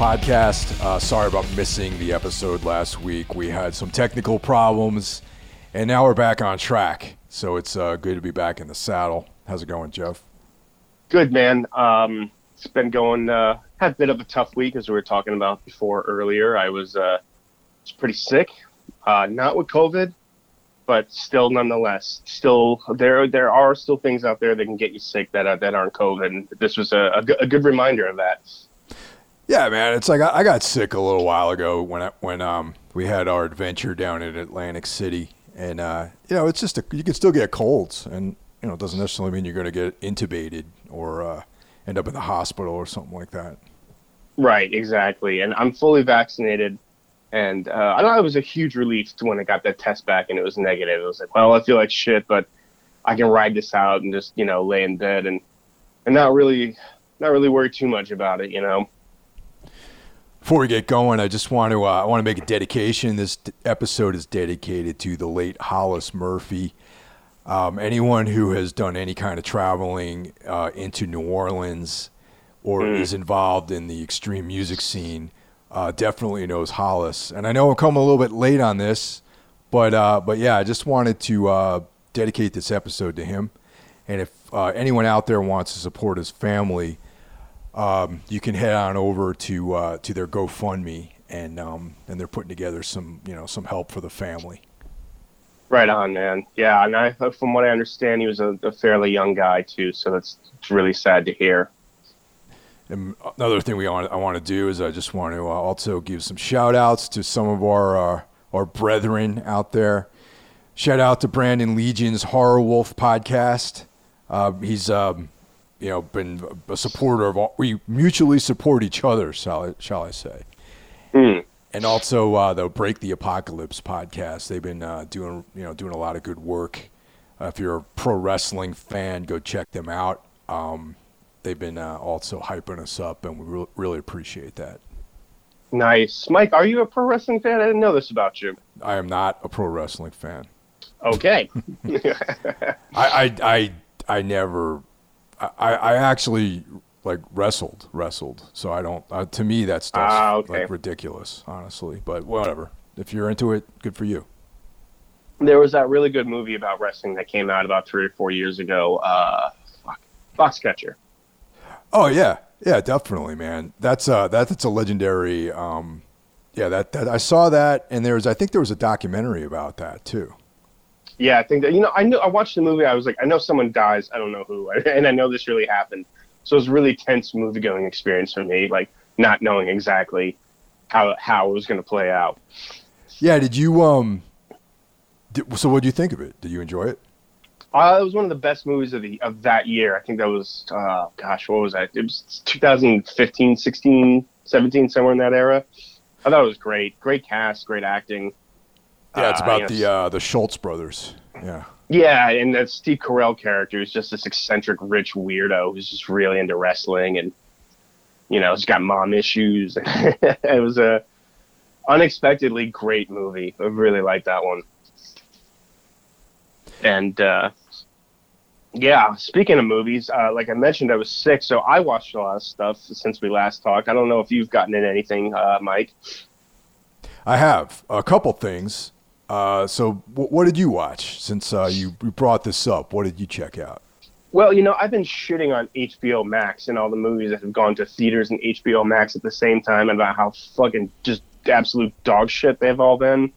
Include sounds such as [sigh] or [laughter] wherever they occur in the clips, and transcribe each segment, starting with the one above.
podcast. Uh, sorry about missing the episode last week. We had some technical problems, and now we're back on track. So it's uh, good to be back in the saddle. How's it going, Jeff? Good, man. Um, it's been going. Uh, had a bit of a tough week, as we were talking about before earlier. I was uh, was pretty sick, uh, not with COVID, but still, nonetheless, still there. There are still things out there that can get you sick that uh, that aren't COVID. And this was a, good reminder of that. Yeah, man. It's like I, I got sick a little while ago when I, when um we had our adventure down in Atlantic City, and uh, you know it's just a, you can still get colds, and you know it doesn't necessarily mean you're going to get intubated or uh, end up in the hospital or something like that. Right, exactly. And I'm fully vaccinated. And uh, I know it was a huge relief to when I got that test back and it was negative. It was like, well, I feel like shit, but I can ride this out and just, you know, lay in bed and, and not really, not really worry too much about it, you know? Before we get going, I just want to uh, I want to make a dedication. This d- episode is dedicated to the late Hollis Murphy. Um, anyone who has done any kind of traveling uh, into New Orleans or is involved in the extreme music scene uh, definitely knows Hollis. And I know I'm coming a little bit late on this, but uh, but yeah, I just wanted to uh, dedicate this episode to him. And if uh, anyone out there wants to support his family, um, you can head on over to uh, to their GoFundMe, and um, and they're putting together some you know some help for the family. Right on, man. Yeah. And I, from what I understand, he was a, a fairly young guy too. So that's it's really sad to hear. And another thing we want, I want to do is I just want to uh, also give some shout outs to some of our uh, our brethren out there. Shout out to Brandon Legion's Horror Wolf podcast. Uh, he's um, you know been a supporter of all, we mutually support each other, shall I, shall I say? Hmm. And also uh, the Break the Apocalypse podcast. They've been uh, doing you know doing a lot of good work. Uh, if you're a pro wrestling fan, go check them out. Um, they've been uh, also hyping us up, and we re- really appreciate that. Nice. Mike, are you a pro wrestling fan? I didn't know this about you. I am not a pro wrestling fan. Okay. [laughs] I I I, I never. I, I actually like wrestled wrestled, so I don't. Uh, to me, that stuff's Ah, okay. like ridiculous, honestly. But whatever. If you're into it, good for you. there was that really good movie about wrestling that came out about three or four years ago. Uh, fuck. Foxcatcher. Oh yeah, yeah, definitely, man. That's uh that, that's a legendary. Um, yeah, that, that I saw that, and there was I think there was a documentary about that too. Yeah, I think that you know I knew I watched the movie. I was like, I know someone dies. I don't know who, [laughs] and I know this really happened. So it was a really tense movie going experience for me, like not knowing exactly how how it was going to play out. Yeah, did you um? Did, so what do you think of it? Did you enjoy it? Uh, it was one of the best movies of the of that year. I think that was uh, gosh, what was that? It was 2015, 16, 17, somewhere in that era. I thought it was great. Great cast, great acting. Yeah, it's Uh, about know, the uh, the Schultz brothers. Yeah. Yeah, and that Steve Carell character is just this eccentric, rich weirdo who's just really into wrestling, and you know, he's got mom issues. [laughs] it was a unexpectedly great movie. I really liked that one. And uh, yeah, speaking of movies, uh, like I mentioned, I was sick, so I watched a lot of stuff since we last talked. I don't know if you've gotten in anything, uh, Mike. I have a couple things. Uh, so, w- what did you watch since uh, you, brought this up? What did you check out? Well, you know, I've been shitting on HBO Max and all the movies that have gone to theaters and HBO Max at the same time about how fucking just absolute dog shit they've all been.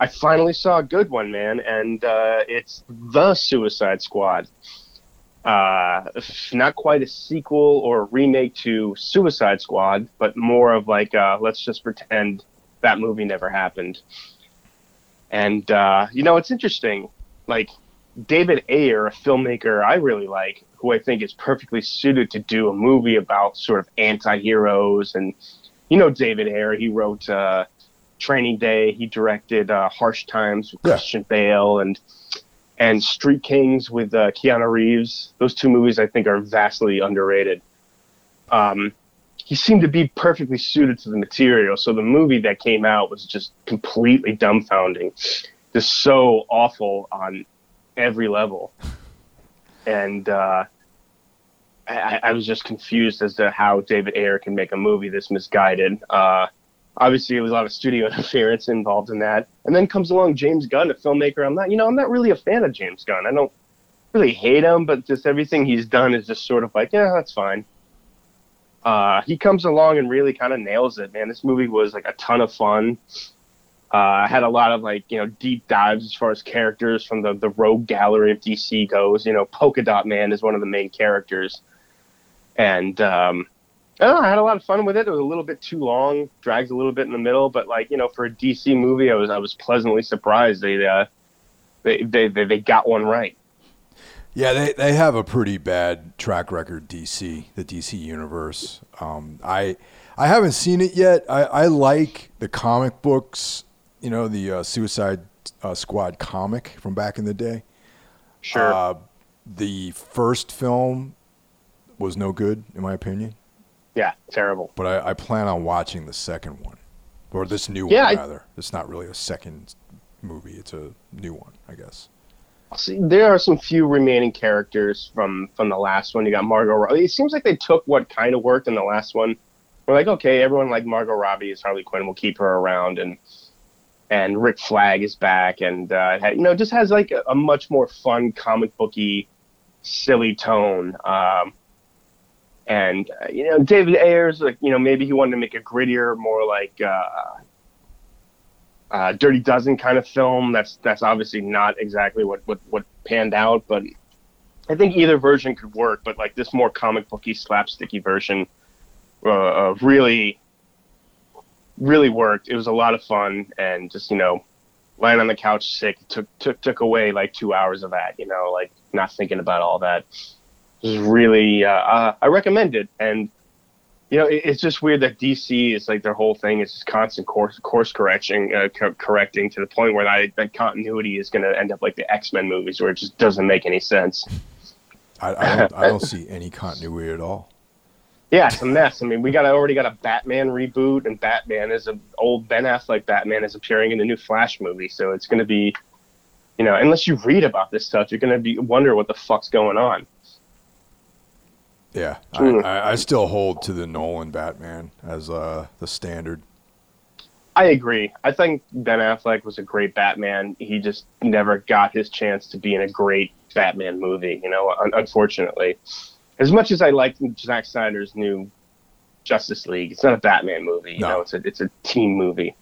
I finally saw a good one, man, and uh, it's The Suicide Squad. Uh, not quite a sequel or a remake to Suicide Squad, but more of like, uh, let's just pretend that movie never happened. And, uh, you know, it's interesting. Like, David Ayer, a filmmaker I really like, who I think is perfectly suited to do a movie about sort of anti-heroes. And you know David Ayer, he wrote uh, Training Day, he directed uh, Harsh Times with Yeah. Christian Bale, and and Street Kings with uh, Keanu Reeves. Those two movies I think are vastly underrated. Um, he seemed to be perfectly suited to the material. So the movie that came out was just completely dumbfounding, just so awful on every level. And uh, I, I was just confused as to how David Ayer can make a movie this misguided. Uh, obviously, there was a lot of studio [laughs] interference involved in that. And then comes along James Gunn, a filmmaker. I'm not, you know, I'm not really a fan of James Gunn. I don't really hate him, but just everything he's done is just sort of like, yeah, that's fine. Uh, he comes along and really kind of nails it, man. This movie was like a ton of fun. Uh, I had a lot of like you know deep dives as far as characters from the the rogue gallery of DC goes. You know, Polka Dot Man is one of the main characters, and um, I, know, I had a lot of fun with it. It was a little bit too long, drags a little bit in the middle, but like you know, for a DC movie, I was I was pleasantly surprised they uh, they, they they they got one right. Yeah, they, they have a pretty bad track record. DC, the DC universe. Um, I I haven't seen it yet. I, I like the comic books. You know, the uh, Suicide uh, Squad comic from back in the day. Sure. Uh, the first film was no good, in my opinion. yeah, terrible. But I, I plan on watching the second one, or this new Yeah, one I- rather. It's not really a second movie; it's a new one, I guess. See, there are some few remaining characters from from the last one. You got Margot. Robbie. It seems like they took what kind of worked in the last one. We're like, okay, everyone like Margot Robbie is Harley Quinn. We'll keep her around, and and Rick Flag is back, and uh, it you know, just has like a, a much more fun comic booky, silly tone. Um, and uh, you know, David Ayers, like you know, maybe he wanted to make a grittier, more like. Uh, uh, Dirty Dozen kind of film. That's that's obviously not exactly what, what, what panned out, but I think either version could work. But like this more comic booky, slapsticky version, uh, really, really worked. It was a lot of fun, and just you know, lying on the couch sick took took took away like two hours of that. You know, like not thinking about all that. It was really, uh, uh, I recommend it, and you know, it, it's just weird that DC is like their whole thing is just constant course course correcting, uh, co- correcting to the point where that, that continuity is going to end up like the X Men movies, where it just doesn't make any sense. I, I don't I don't see any continuity at all. [laughs] Yeah, it's a mess. I mean, we got already got a Batman reboot, and Batman is a old Ben Affleck Batman is appearing in the new Flash movie, so it's going to be, you know, unless you read about this stuff, you're going to be wonder what the fuck's going on. Yeah, I, Hmm. I, I still hold to the Nolan Batman as uh, the standard. I agree. I think Ben Affleck was a great Batman. He just never got his chance to be in a great Batman movie. You know, un- unfortunately, as much as I like Zack Snyder's new Justice League, it's not a Batman movie. You No. know, it's a it's a team movie.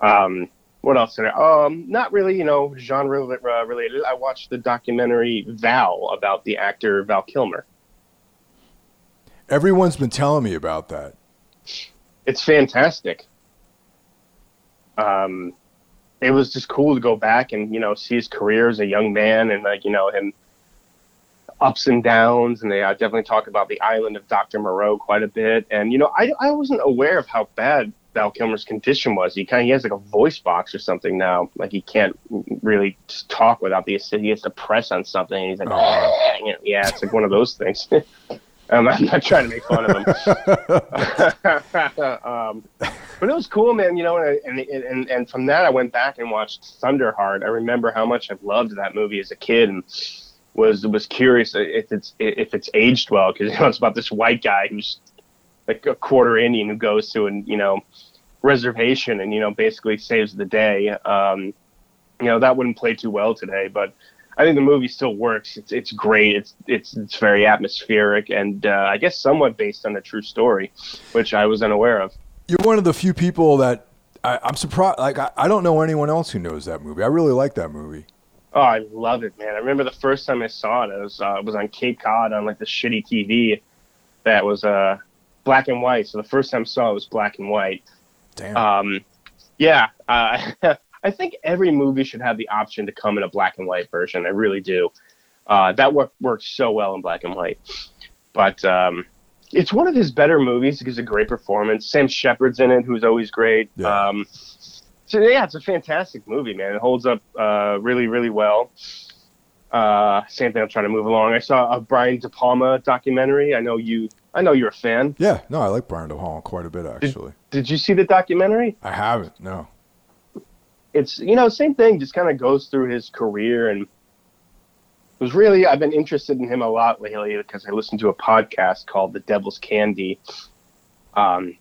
Um, what else? Did I, um, not really. You know, genre uh, related. I watched the documentary Val about the actor Val Kilmer. Everyone's been telling me about that. it's fantastic. Um, it was just cool to go back and you know see his career as a young man and like you know him ups and downs, and they uh, definitely talk about the island of Dr. Moreau quite a bit. And you know, I I wasn't aware of how bad Val Kilmer's condition was. He kind of he has like a voice box or something now. Like he can't really just talk without the he has to press on something. And he's like, Oh. yeah, it's like one of those things. [laughs] Um, I'm not trying to make fun of him. [laughs] um, but it was cool, man. You know, and, and and and from that, I went back and watched Thunderheart. I remember how much I loved that movie as a kid, and was was curious if it's if it's aged well because [laughs] you know it's about this white guy who's like a quarter Indian who goes to an you know reservation and you know basically saves the day. Um, you know that wouldn't play too well today, but I think the movie still works. It's it's great. It's it's it's very atmospheric and uh, I guess somewhat based on a true story, which I was unaware of. You're one of the few people that I, I'm surprised. Like I, I don't know anyone else who knows that movie. I really like that movie. Oh, I love it, man. I remember the first time I saw it. It was uh, it was on Cape Cod on like the shitty TV that was uh black and white. So the first time I saw it was black and white. Damn. Um, yeah, uh, [laughs] I think every movie should have the option to come in a black and white version. I really do. Uh, that work, works so well in black and white. But um, it's one of his better movies. He gives a great performance. Sam Shepard's in it, who's always great. Yeah. Um, so yeah, it's a fantastic movie, man. It holds up uh, really, really well. Uh, same thing. I'm trying to move along. I saw a Brian De Palma documentary. I know you. I know you're a fan. yeah, no, I like Brian De Palma quite a bit actually. Did you see the documentary? I haven't. No. It's you know same thing just kind of goes through his career and was really I've been interested in him a lot lately because I listened to a podcast called The Devil's Candy, um,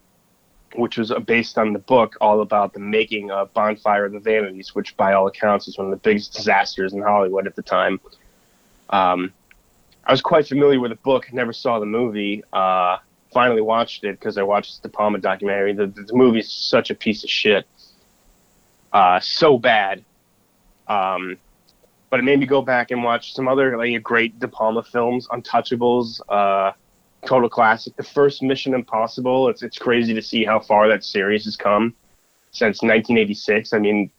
which was based on the book all about the making of Bonfire of the Vanities, which by all accounts is one of the biggest disasters in Hollywood at the time. Um, I was quite familiar with the book, never saw the movie. Uh, finally watched it because I watched the Palma documentary. The, the movie's such a piece of shit, uh, so bad. Um, but it made me go back and watch some other like great De Palma films, Untouchables, uh, total classic. The first Mission Impossible. It's it's crazy to see how far that series has come since 1986. I mean,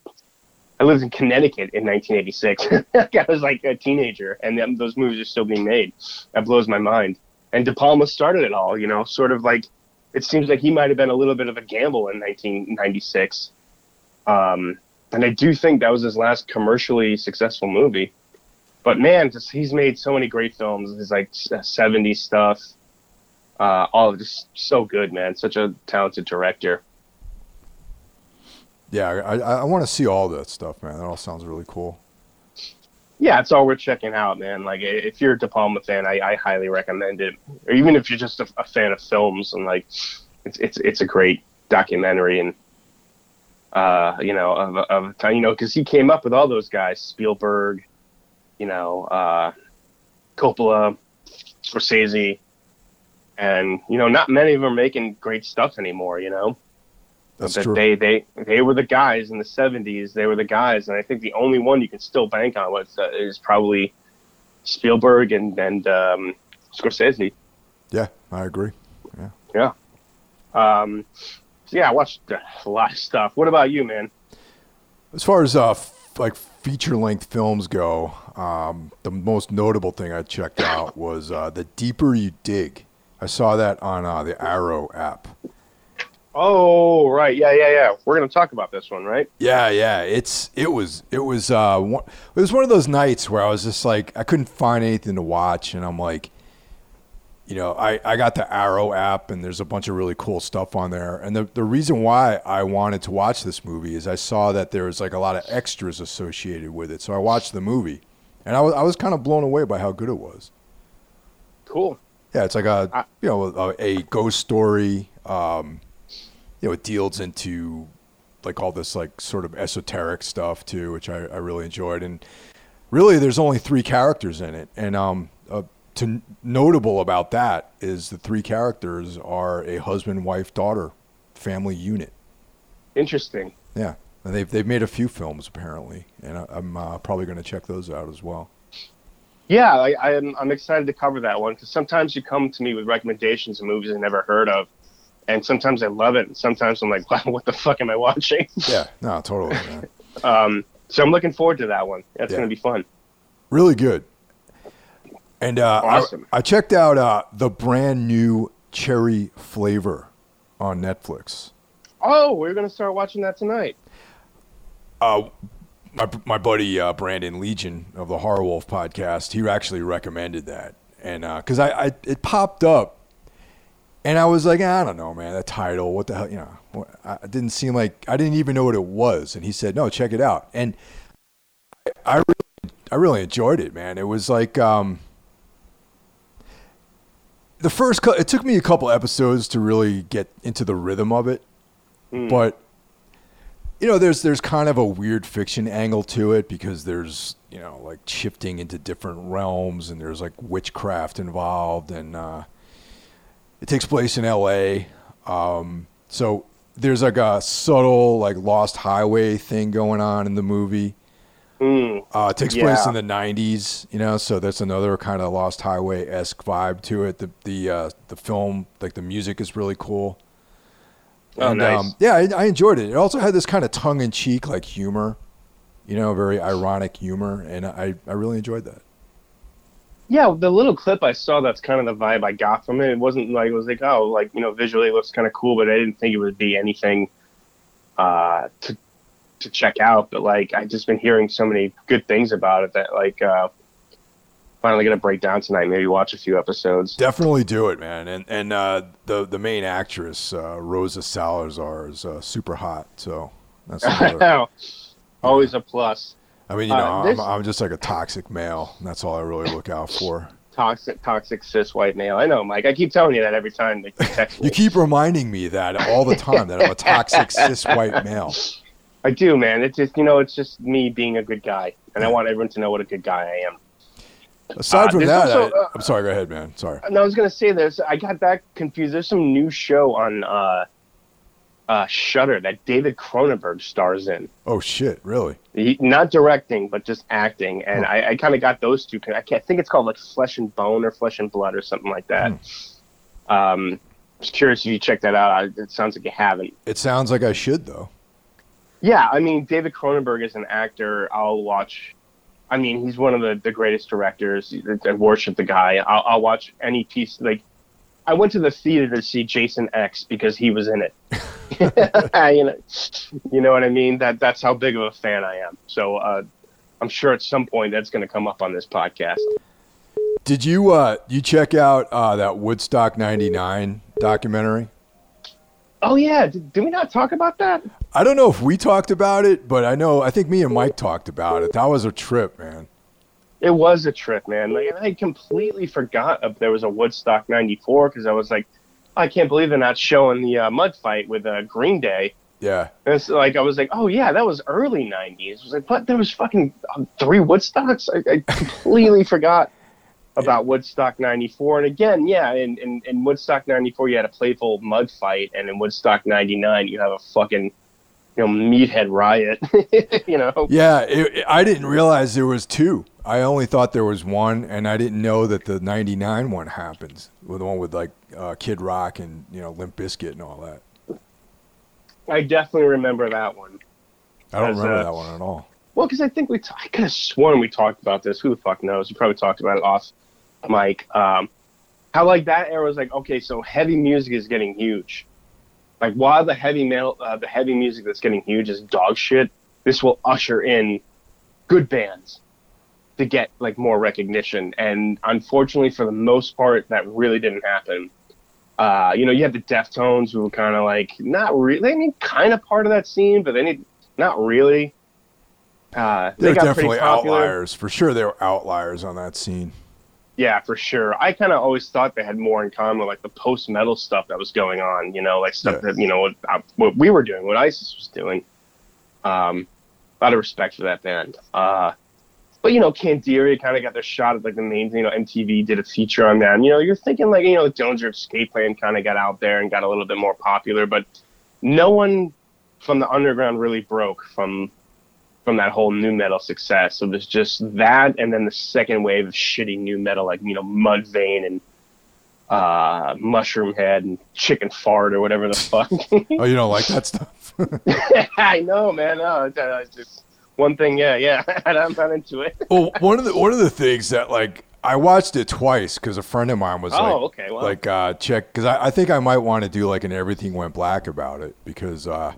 I lived in Connecticut in 1986. [laughs] I was like a teenager, and those movies are still being made. That blows my mind. And De Palma started it all. You know, sort of like it seems like he might have been a little bit of a gamble in 1996. Um, and I do think that was his last commercially successful movie. But man, just he's made so many great films. His like '70s stuff, uh, all just so good, man. Such a talented director. Yeah, I, I want to see all that stuff, man. That all sounds really cool. Yeah, it's all worth checking out, man. Like, if you're a De Palma fan, I, I highly recommend it. Or even if you're just a, a fan of films, and like, it's it's it's a great documentary, and uh, you know, of of time, you know, because he came up with all those guys, Spielberg, you know, uh, Coppola, Scorsese, and you know, not many of them are making great stuff anymore. You know, That's but true. they they they were the guys in the '70s. They were the guys, and I think the only one you can still bank on was uh, is probably Spielberg and and um, Scorsese. yeah, I agree. Yeah. Yeah. Um, yeah, I watched a lot of stuff. What about you, man? As far as uh, f- like feature length films go, um, the most notable thing I checked out [coughs] was uh, The Deeper You Dig. I saw that on uh, the Arrow app. Oh, right. Yeah, yeah, yeah. We're gonna talk about this one, right? Yeah, yeah. It's it was it was uh one, it was one of those nights where I was just like I couldn't find anything to watch, and I'm like, you know, I I got the Arrow app, and there's a bunch of really cool stuff on there. And the the reason why I wanted to watch this movie is I saw that there was like a lot of extras associated with it, so I watched the movie, and I was I was kind of blown away by how good it was. Cool. Yeah, it's like a, you know a, a ghost story. Um, you know, it deals into like all this like sort of esoteric stuff too, which I, I really enjoyed. And really, there's only three characters in it, and um, uh, to notable about that is the three characters are a husband, wife, daughter family unit. Interesting. Yeah, and they've they've made a few films apparently, and I, I'm uh, probably going to check those out as well. Yeah, I, I'm I'm excited to cover that one because sometimes you come to me with recommendations of movies I never heard of, and sometimes I love it, and sometimes I'm like, [laughs] wow, what the fuck am I watching? [laughs] Yeah, no, totally. Um, so I'm looking forward to that one. That's Yeah. gonna be fun. really good. And uh, I- Awesome. I, checked out uh, the brand new cherry flavor on Netflix. Oh, we're gonna start watching that tonight. Uh, my my buddy uh, Brandon Legion of the Horror Wolf podcast, he actually recommended that, and because I, I it popped up, and I was like, I don't know, man, that title, what the hell, you know, I didn't seem like I didn't even know what it was, and he said, no, check it out, and I, I really, I really enjoyed it, man. It was like um, the first, it took me a couple episodes to really get into the rhythm of it, Hmm. but you know, there's there's kind of a weird fiction angle to it because there's you know like shifting into different realms and there's like witchcraft involved and uh, it takes place in L.A. Um, so there's like a subtle like lost highway thing going on in the movie. Mm. Uh, it takes place in the '90s, you know, so that's another kind of Lost Highway esque vibe to it. The the uh, the film, like the music, is really cool. Oh, nice. yeah, I, I enjoyed it. It also had this kind of tongue in cheek like humor, you know, very ironic humor, and I I really enjoyed that. Yeah, the little clip I saw, that's kind of the vibe I got from it. It wasn't like it was like, oh, like you know, visually it looks kind of cool, but I didn't think it would be anything uh, to to check out. But like, I've just been hearing so many good things about it that like, uh, finally gonna break down tonight. Maybe watch a few episodes. Definitely do it, man. And and uh, the the main actress uh, Rosa Salazar is uh, super hot, so that's another, [laughs] Always a plus. I mean, you Uh, know, I'm, I'm just like a toxic male. And that's all I really look out [laughs] for. Toxic, toxic cis white male. I know, Mike. I keep telling you that every time you [laughs] text me. You keep reminding me that all the time that I'm a toxic cis white male. I do, man. It's just you know, it's just me being a good guy, and I want everyone to know what a good guy I am. Aside Uh, from that, also, I, uh, I'm sorry. Go ahead, man. Sorry. And I was gonna say this. I got that confused. There's some new show on uh, uh, Shudder that David Cronenberg stars in. Oh shit! Really? He, not directing, but just acting. And I, I kind of got those two. I can't think it's called like Flesh and Bone or Flesh and Blood or something like that. Um, I was curious if you check that out. It sounds like you haven't. It sounds like I should though. Yeah, I mean, David Cronenberg is an actor. I'll watch. I mean, he's one of the, the greatest directors. I worship the guy. I'll, I'll watch any piece. Like, I went to the theater to see Jason X because he was in it. [laughs] [laughs] you know, you know what I mean. That that's how big of a fan I am. So uh, I'm sure at some point that's going to come up on this podcast. Did you uh you check out uh that Woodstock '99 documentary? Oh yeah, did, did we not talk about that? I don't know if we talked about it, but I know I think me and Mike talked about it. That was a trip, man. It was a trip, man. Like, and I completely forgot if there was a Woodstock '94 because I was like, I can't believe they're not showing the uh, mud fight with uh, Green Day. Yeah. And it's like I was like, oh yeah, that was early '90s. I was like, but there was fucking um, three Woodstocks. I, I completely [laughs] forgot about Woodstock '94. And again, yeah, in, in in Woodstock '94 you had a playful mud fight, and in Woodstock '99 you have a fucking you know meathead riot. [laughs] you know. Yeah, it, it- I didn't realize there was two. I only thought there was one, and I didn't know that the '99 one happens. With the one with like uh, Kid Rock and you know Limp Bizkit and all that. I definitely remember that one. I don't remember uh, that one at all. Well, because I think we, t- I could have sworn we talked about this. Who the fuck knows? We probably talked about it off mic. Um, how like that era was like, okay, so heavy music is getting huge. Like while the heavy metal, uh, the heavy music that's getting huge is dog shit. This will usher in good bands to get like more recognition. And unfortunately, for the most part, that really didn't happen. Uh, you know, you had the Deftones who were kind of like not really. I mean, kind of part of that scene, but then it, not really. Uh, they They're got definitely outliers for sure. They were outliers on that scene. Yeah, for sure. I kind of always thought they had more in common with like the post metal stuff that was going on. You know, like stuff Yeah. that you know what, uh, what we were doing, what ISIS was doing. Um, a lot of respect for that band. Uh, but you know, Candiria kind of got their shot at like the main. You know, MTV did a feature on them. You know, you're thinking like you know, Dillinger Escape Plan kind of got out there and got a little bit more popular, but no one from the underground really broke from from that whole nu metal success. It was just that, and then the second wave of shitty nu metal, like you know Mudvayne and uh, Mushroom Head and Chicken Fart or whatever the fuck. [laughs] Oh, you don't like that stuff? [laughs] I know, man. No, it's, it's just one thing. Yeah, yeah. [laughs] I'm not into it. well, one of the one of the things that like I watched it twice because a friend of mine was Oh, like, okay, well. like uh, check because I, I think I might want to do like an everything went black about it because uh,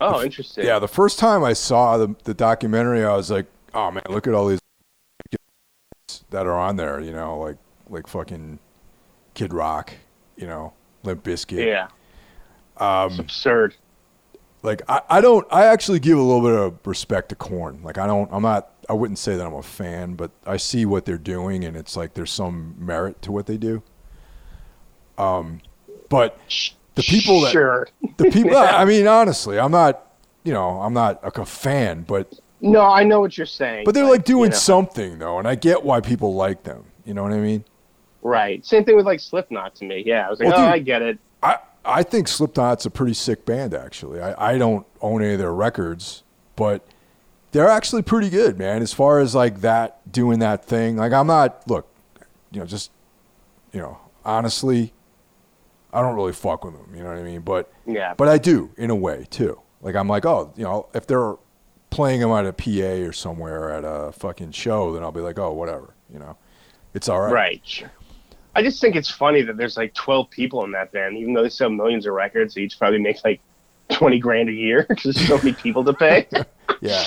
Oh, interesting. yeah, the first time I saw the the documentary, I was like, oh man, look at all these that are on there, you know, like like fucking Kid Rock, you know, Limp Bizkit. Yeah. Um, It's absurd. like I, I don't I actually give a little bit of respect to Korn. Like I don't I'm not I wouldn't say that I'm a fan, but I see what they're doing and it's like there's some merit to what they do. Um but the people that Sure. the people [laughs] I mean honestly, I'm not you know, I'm not like a fan, but No, I know what you're saying. but they're like you doing know. something though, and I get why people like them. You know what I mean? Right. Same thing with like Slipknot to me. Yeah, I was like, Well, oh, dude- I get it. I I think Slipknot's a pretty sick band actually. I, I don't own any of their records, but they're actually pretty good, man. As far as like that doing that thing. Like I'm not look, you know, just you know, honestly, I don't really fuck with them, you know what I mean? But Yeah. but I do in a way too. Like I'm like, oh, you know, if they're playing them at a PA or somewhere at a fucking show, then I'll be like, oh, whatever, you know. It's all right. Right. I just think it's funny that there's like 12 people in that band, even though they sell millions of records. They each probably make like 20 grand a year [laughs] because there's so many people to pay. [laughs] Yeah.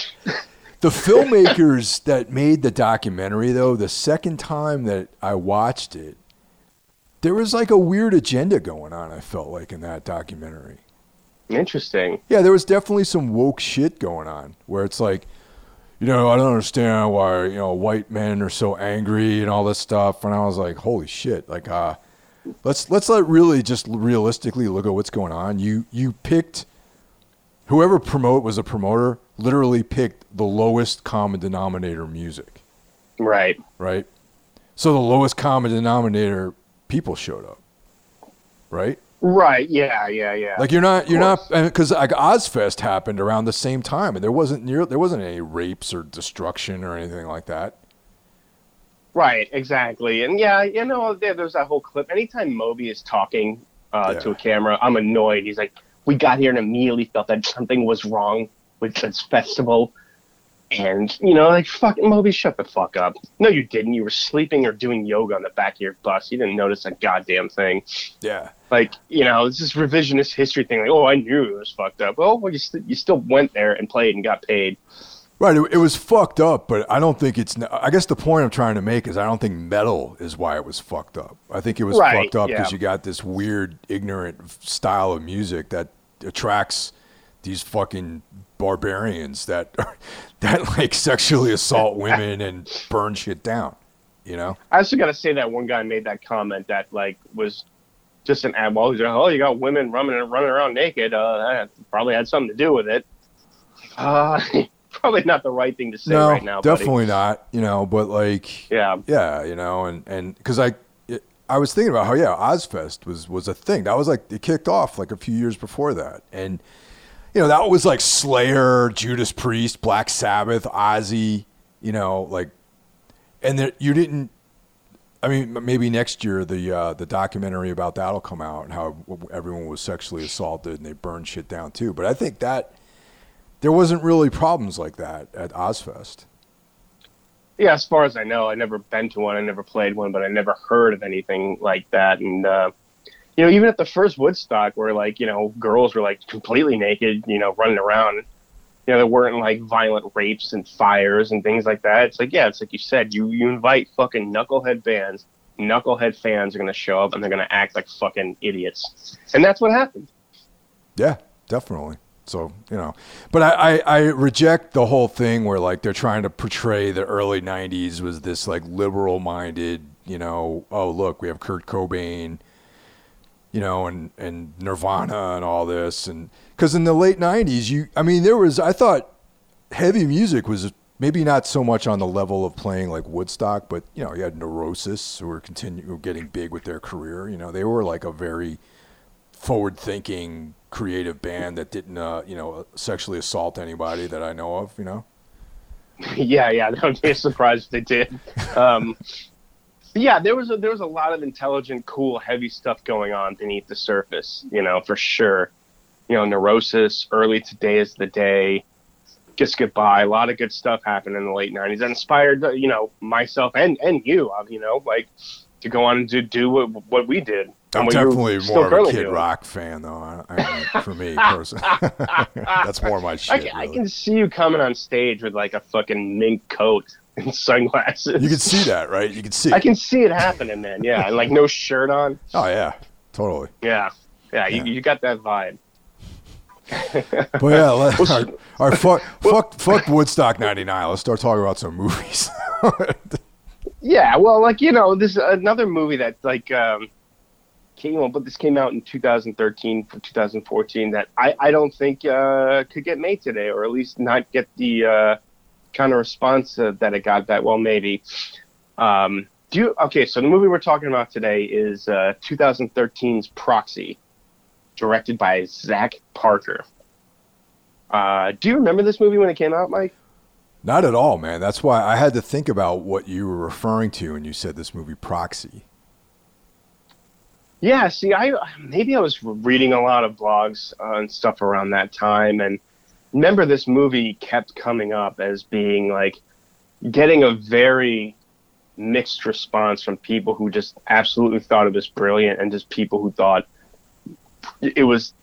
The filmmakers that made the documentary, though, the second time that I watched it, there was like a weird agenda going on, I felt like, in that documentary. Interesting. Yeah, there was definitely some woke shit going on where it's like, you know, I don't understand why you know white men are so angry and all this stuff. And I was like, holy shit! Like, uh, let's let's let really just realistically look at what's going on. You you picked whoever promote was a promoter literally picked the lowest common denominator music, Right. right? So the lowest common denominator people showed up, right? Right. Yeah. Yeah. Yeah. Like you're not you're not because like Ozzfest happened around the same time and there wasn't near there wasn't any rapes or destruction or anything like that. Right, exactly. And yeah, you know, there, there's that whole clip. Anytime Moby is talking uh, Yeah. to a camera, I'm annoyed. He's like, we got here and immediately felt that something was wrong with this festival. And, you know, like, fucking Moby, shut the fuck up. No, you didn't. You were sleeping or doing yoga on the back of your bus. You didn't notice a goddamn thing. Yeah. Like, you know, it's this revisionist history thing. Like, oh, I knew it was fucked up. Well, well you, st- you still went there and played and got paid. Right. It, it was fucked up, but I don't think it's. I guess the point I'm trying to make is I don't think metal is why it was fucked up. I think it was Right, fucked up because yeah. you got this weird, ignorant style of music that attracts these fucking barbarians that [laughs] that like sexually assault [laughs] women and burn shit down. You know. I also got to say that one guy made that comment that like was just an ad. Well, he's like, oh, you got women running running around naked. Uh, that probably had something to do with it. Uh, [laughs] probably not the right thing to say no, right now. buddy. definitely not. You know, but like. Yeah. Yeah, you know, and and because I, it, I was thinking about how yeah, Ozzfest was was a thing. That was like it kicked off like a few years before that, and you know that was like Slayer, Judas Priest, Black Sabbath, Ozzy. You know, like, and there, you didn't. I mean, maybe next year the uh, the documentary about that'll come out and how everyone was sexually assaulted and they burned shit down too. But I think that there wasn't really problems like that at Ozzfest. Yeah, as far as I know, I never been to one. I never played one, but I never heard of anything like that. And uh, you know, even at the first Woodstock, where like you know girls were like completely naked, you know, running around. You know, there weren't like violent rapes and fires and things like that. It's like, yeah, it's like you said, you you invite fucking knucklehead bands, knucklehead fans are gonna show up and they're gonna act like fucking idiots, and that's what happened. Yeah, definitely. So you know, but I, I I reject the whole thing where like they're trying to portray the early '90s was this like liberal-minded, you know, oh look, we have Kurt Cobain, you know, and and Nirvana and all this, and because in the late '90s, you, I mean, there was I thought heavy music was maybe not so much on the level of playing like Woodstock, but you know, you had Neurosis who were were getting big with their career. You know, they were like a very forward-thinking, creative band that didn't, uh, you know, sexually assault anybody that I know of. You know. [laughs] yeah, yeah, [laughs] would be if they did. Um, yeah, there was a, there was a lot of intelligent, cool, heavy stuff going on beneath the surface. You know, for sure. You know, neurosis, early today is the day. Just goodbye. A lot of good stuff happened in the late '90s. That inspired, uh, you know, myself and and you. uh, You know, like to go on and do do what, what we did. I'm definitely more of a Kid doing. Rock fan, though. I, I, for me [laughs] personally, [laughs] that's more my shit. I really. can see you coming on stage with like a fucking mink coat [laughs] and sunglasses. You can see that, right? You can see. I can see it happening, man. Yeah, and like no shirt on. Oh yeah, totally. Yeah, yeah, Yeah. You, you got that vibe. [laughs] But yeah, let, [laughs] Well, all right, all right, fuck, fuck, fuck Woodstock '99. Let's start talking about some movies. Yeah, well, like you know, this is another movie that like um, came on, but this came out in 2013 for 2014 that I I don't think uh, could get made today, or at least not get the uh, kind of response uh, that it got. That well, maybe. Um, do you okay? So the movie we're talking about today is uh, 2013's Proxy, directed by Zack Parker. Uh, do you remember this movie when it came out, Mike? Not at all, man. That's why I had to think about what you were referring to when you said this movie Proxy. Yeah, see, I maybe I was reading a lot of blogs uh, and stuff around that time, and remember this movie kept coming up as being like getting a very mixed response from people who just absolutely thought it was brilliant, and just people who thought it was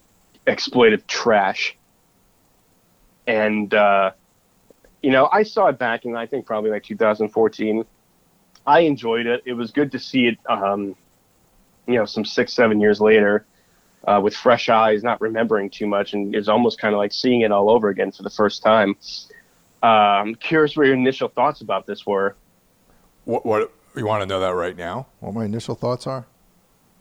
exploitive trash. And uh, you know, I saw it back in I think probably like 2014. I enjoyed it. It was good to see it. Um, you know, some six, seven years later, uh, with fresh eyes, not remembering too much, and it's almost kind of like seeing it all over again for the first time. Uh, I'm curious what your initial thoughts about this were. What, what you want to know that right now? What my initial thoughts are?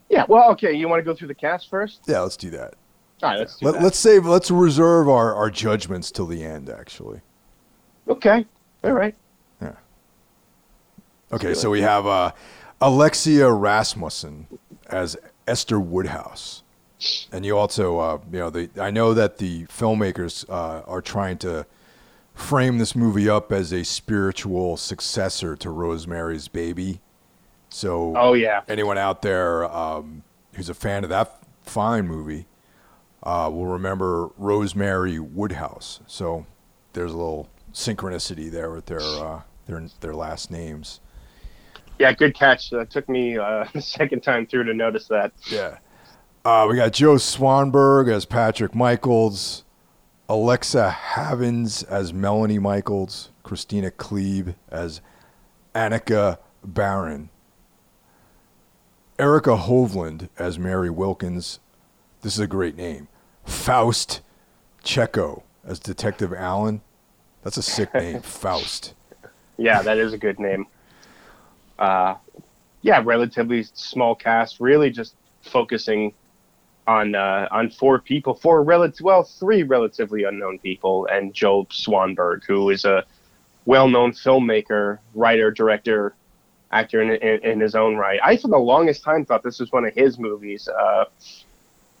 Yeah, well, okay. You want to go through the cast first? Yeah, let's do that. All right, let's do Let, that. let's save. Let's reserve our, our judgments till the end. Actually. Okay, all right. Yeah. Okay, so it. we have uh, Alexia Rasmussen as Esther Woodhouse, and you also, uh, you know, the I know that the filmmakers uh, are trying to frame this movie up as a spiritual successor to Rosemary's Baby. So, Oh yeah, anyone out there um, who's a fan of that fine movie uh, will remember Rosemary Woodhouse. So there's a little synchronicity there with their uh, their their last names. yeah. Good catch. That took me uh, [laughs] the second time through to notice that. Yeah. Uh, we got Joe Swanberg as Patrick Michaels, Alexa Havins as Melanie Michaels, Kristina Klebe as Annika Barron, Erica Hovland as Mary Wilkins. This is a great name. Faust Checo as Detective Allen. That's a sick name, [laughs] Faust. Yeah, that is a good name. Uh, yeah, relatively small cast. Really, just focusing on uh, on four people, four relative, well, three relatively unknown people, and Joe Swanberg, who is a well-known filmmaker, writer, director, actor in, in, in his own right. I, for the longest time, thought this was one of his movies. Uh,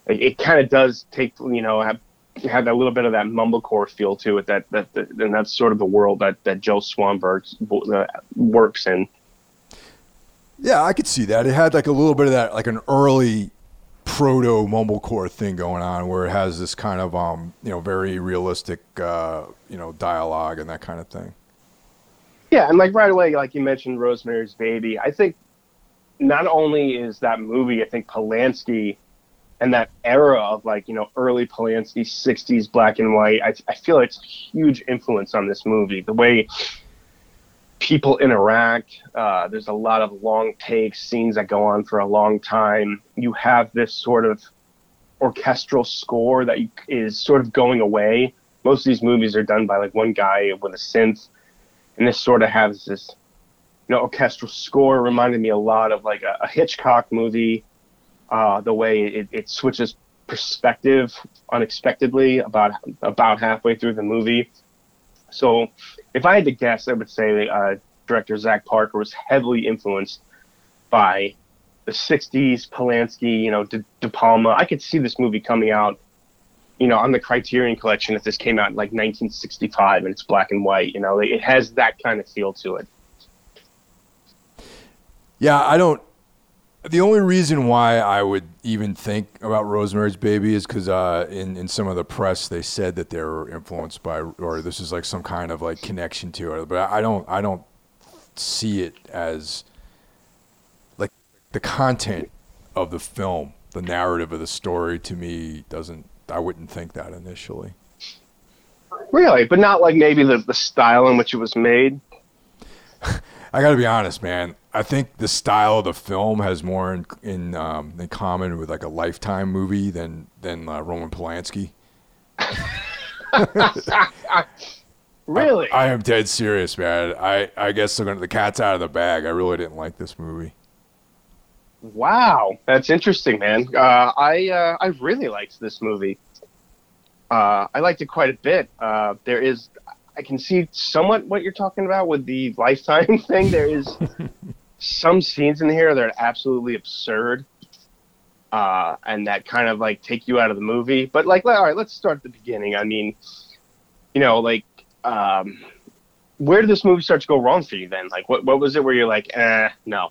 it it kind of does take, you know, have, have a little bit of that mumblecore feel to it. That that, that and that's sort of the world that that Joe Swanberg uh, works in. Yeah, I could see that. It had like a little bit of that, like an early proto mumblecore thing going on, where it has this kind of, um, you know, very realistic, uh, you know, dialogue and that kind of thing. Yeah, and like right away, like you mentioned, Rosemary's Baby. I think not only is that movie, I think Polanski and that era of like you know early Polanski '60s black and white. I, I feel it's a huge influence on this movie. The way people interact. Uh, there's a lot of long takes, scenes that go on for a long time. You have this sort of orchestral score that is sort of going away. Most of these movies are done by like one guy with a synth, and this sort of has this, you know, orchestral score. Reminded me a lot of like a, a Hitchcock movie. Uh, the way it, it switches perspective unexpectedly about about halfway through the movie. So, if I had to guess, I would say uh, director Zack Parker was heavily influenced by the '60s Polanski, you know, De, De Palma. I could see this movie coming out, you know, on the Criterion Collection if this came out in like 1965 and it's black and white. You know, it has that kind of feel to it. Yeah, I don't. The only reason why I would even think about Rosemary's Baby is because uh, in in some of the press they said that they were influenced by, or this is like some kind of like connection to it. But I don't, I don't see it as like the content of the film, the narrative of the story. To me, doesn't. I wouldn't think that initially. Really, but not like maybe the, the style in which it was made. [laughs] I got to be honest, man. I think the style of the film has more in in, um, in common with like a Lifetime movie than than uh, Roman Polanski. [laughs] Really? I am dead serious, man. I, I guess they're gonna, the cat's out of the bag. I really didn't like this movie. Wow, that's interesting, man. Uh, I uh, I really liked this movie. Uh, I liked it quite a bit. Uh, there is, I can see somewhat what you're talking about with the lifetime [laughs] thing. There is [laughs] some scenes in here that are absolutely absurd, uh, and that kind of like take you out of the movie. But like, all right, let's start at the beginning. I mean, you know, like, um, where did this movie start to go wrong for you? Then, like, what what was it where you're like, eh, no.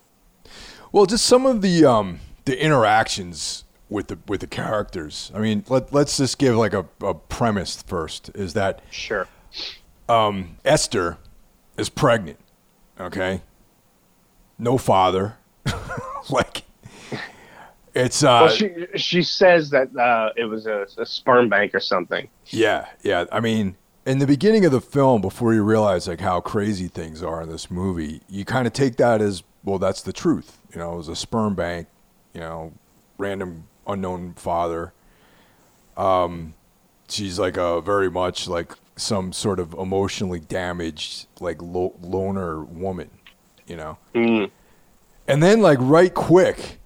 Well, just some of the um, the interactions with the with the characters. I mean, let let's just give like a, a premise first. Is that Sure. um, Esther is pregnant? Okay, no father. [laughs] like it's uh, Well, she she says that uh, it was a, a sperm bank or something. Yeah, yeah. I mean, in the beginning of the film, before you realize like how crazy things are in this movie, you kind of take that as well. That's the truth. You know, it was a sperm bank. You know, random unknown father. Um, she's like a very much like some sort of emotionally damaged like lo- loner woman, you know. Mm. And then like right quick,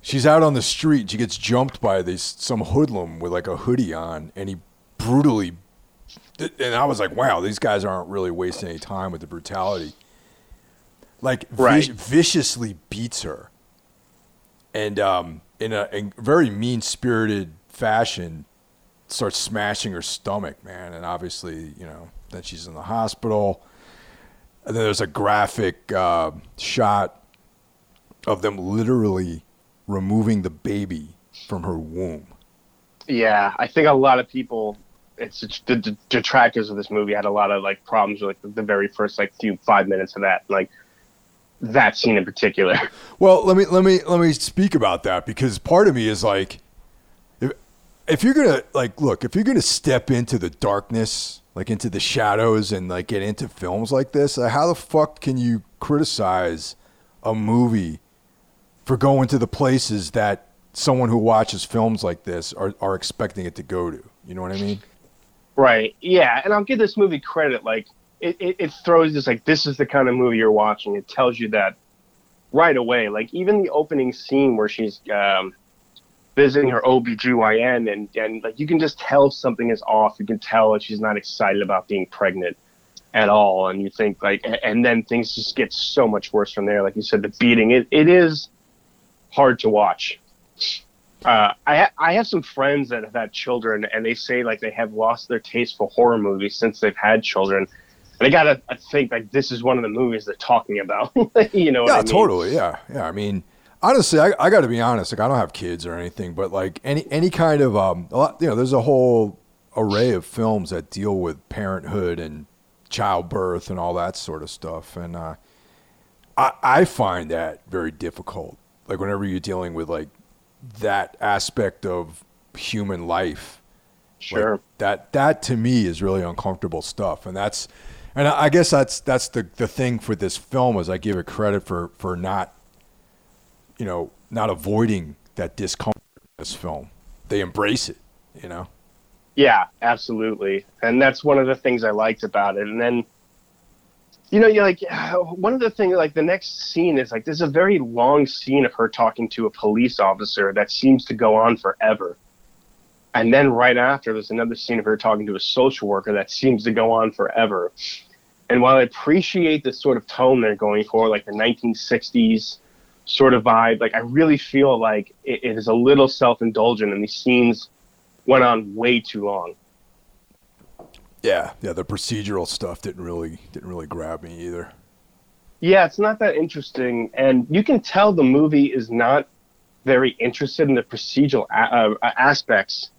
she's out on the street. She gets jumped by this some hoodlum with like a hoodie on, and he brutally. And I was like, wow, these guys aren't really wasting any time with the brutality. Like Right. vic- viciously beats her, and um, in a, in very mean spirited fashion, starts smashing her stomach, man. And obviously, you know, then she's in the hospital. And then there's a graphic uh, shot of them literally removing the baby from her womb. Yeah, I think a lot of people, it's, it's the, the detractors of this movie had a lot of like problems with like the, the very first like few five minutes of that, like that scene in particular. [laughs] Well, let me let me let me speak about that because part of me is like, if if you're gonna like look, if you're gonna step into the darkness, like into the shadows, and like get into films like this, uh, how the fuck can you criticize a movie for going to the places that someone who watches films like this are are expecting it to go to? You know what I mean? Right. Yeah, and I'll give this movie credit. Like it, it, it throws this like this is the kind of movie you're watching. It tells you that right away. Like even the opening scene where she's um, visiting her OBGYN and and like you can just tell something is off. You can tell that she's not excited about being pregnant at all. And you think like and then things just get so much worse from there. Like you said, the beating. It it is hard to watch. Uh, I ha- I have some friends that have had children, and they say like they have lost their taste for horror movies since they've had children. And I gotta I think like this is one of the movies they're talking about. [laughs] you know? Yeah, I mean? totally. Yeah, yeah. I mean, honestly, I, I got to be honest. Like, I don't have kids or anything, but like any any kind of um, a lot, you know, there's a whole array of films that deal with parenthood and childbirth and all that sort of stuff, and uh, I I find that very difficult. Like whenever you're dealing with like that aspect of human life, like, Sure. that that to me is really uncomfortable stuff, and that's, and I I guess that's that's the the thing for this film is I give it credit for for not, you know, not avoiding that discomfort in this film. They embrace it, you know. Yeah, absolutely. And that's one of the things I liked about it. And then, you know, you're like, [sighs] one of the things, like the next scene is like, there's a very long scene of her talking to a police officer that seems to go on forever. And then right after, there's another scene of her talking to a social worker that seems to go on forever. And while I appreciate the sort of tone they're going for, like the 1960s sort of vibe, like I really feel like it, it is a little self indulgent and these scenes went on way too long. Yeah, yeah. The procedural stuff didn't really didn't really grab me either. Yeah, it's not that interesting, and you can tell the movie is not very interested in the procedural a- uh, aspects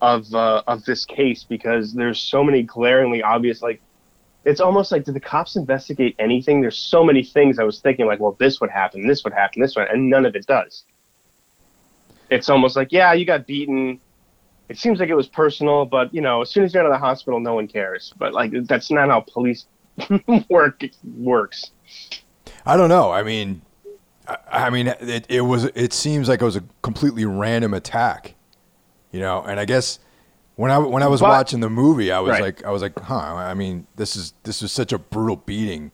of uh, of this case because there's so many glaringly obvious. Like, it's almost like did the cops investigate anything? There's so many things I was thinking like, well, this would happen, this would happen, this one, and none of it does. It's almost like, yeah, you got beaten. It seems like it was personal, but you know, as soon as you're out of the hospital, no one cares. But like, that's not how police [laughs] work works. I don't know. I mean, I, I mean, it, it was. It seems like it was a completely random attack, you know. And I guess when I when I was But- watching the movie, I was Right. like, I was like, huh. I mean, this is this is such a brutal beating.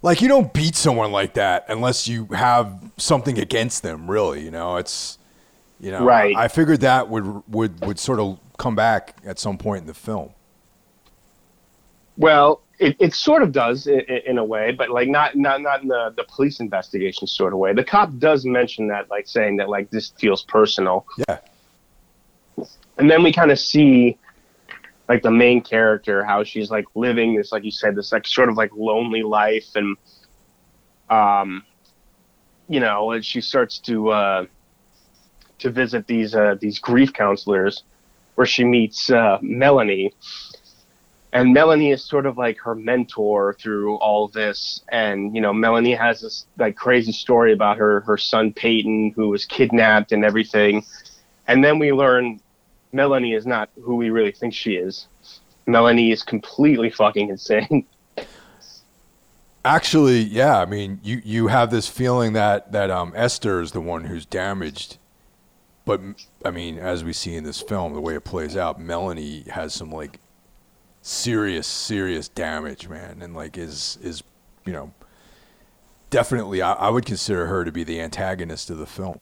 Like you don't beat someone like that unless you have something against them, really. You know, it's you know. Right. I figured that would would would sort of come back at some point in the film. Well, it, it sort of does in, in a way, but like not not not in the, the police investigation sort of way. The cop does mention that, like saying that like this feels personal, Yeah. And then we kind of see like the main character how she's like living this, like you said, this like sort of like lonely life, and um, you know, and she starts to uh, to visit these uh, these grief counselors, where she meets uh, Melanie and Melanie is sort of like her mentor through all this. And you know, Melanie has this like crazy story about her her son Peyton, who was kidnapped and everything. And then we learn Melanie is not who we really think she is. Melanie is completely fucking insane. [laughs] Actually, yeah. I mean, you, you have this feeling that that um, Esther is the one who's damaged, but I mean, as we see in this film, the way it plays out, Melanie has some like serious, serious damage, man, and like is is you know definitely I, I would consider her to be the antagonist of the film.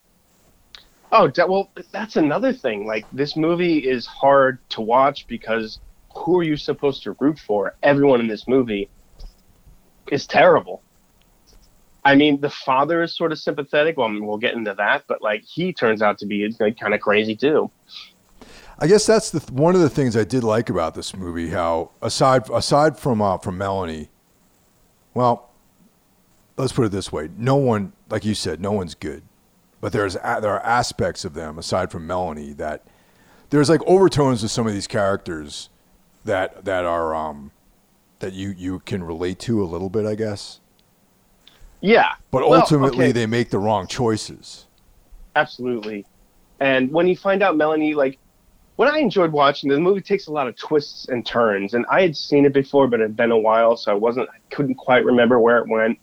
Oh, well, that's another thing. Like this movie is hard to watch because who are you supposed to root for? Everyone in this movie is terrible. I mean, the father is sort of sympathetic. Well, we'll get into that, but like he turns out to be like, kind of crazy too. I guess that's the one of the things I did like about this movie. How aside aside from uh, from Melanie, well, let's put it this way: no one, like you said, no one's good, but there's there are aspects of them aside from Melanie that there's like overtones to some of these characters that that are um that you you can relate to a little bit, I guess. Yeah, but ultimately okay. they make the wrong choices. Absolutely, and when you find out Melanie like what I enjoyed watching, the movie takes a lot of twists and turns, and I had seen it before, but it had been a while, so I wasn't, I couldn't quite remember where it went.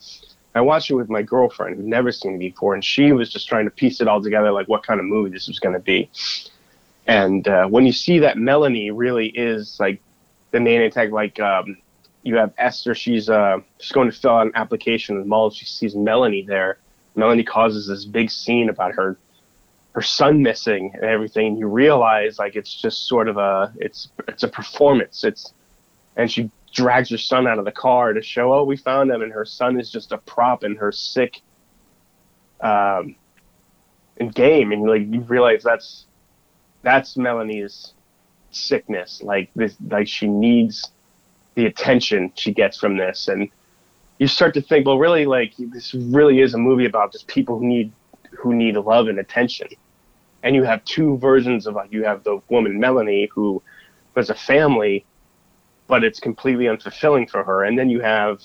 I watched it with my girlfriend who'd never seen it before, and she was just trying to piece it all together, like what kind of movie this was going to be. And uh, when you see that Melanie really is like the main attack, like um, you have Esther, she's uh, she's going to fill out an application the mall. She sees Melanie there. Melanie causes this big scene about her her son missing and everything, And you realize like it's just sort of a it's it's a performance. It's and she drags her son out of the car to show, oh, we found him, and her son is just a prop in her sick um game, and like you realize that's that's Melanie's sickness. Like this, like she needs the attention she gets from this, and you start to think, well, really, like this really is a movie about just people who need who need love and attention. And you have two versions of like you have the woman Melanie who has a family, but it's completely unfulfilling for her, and then you have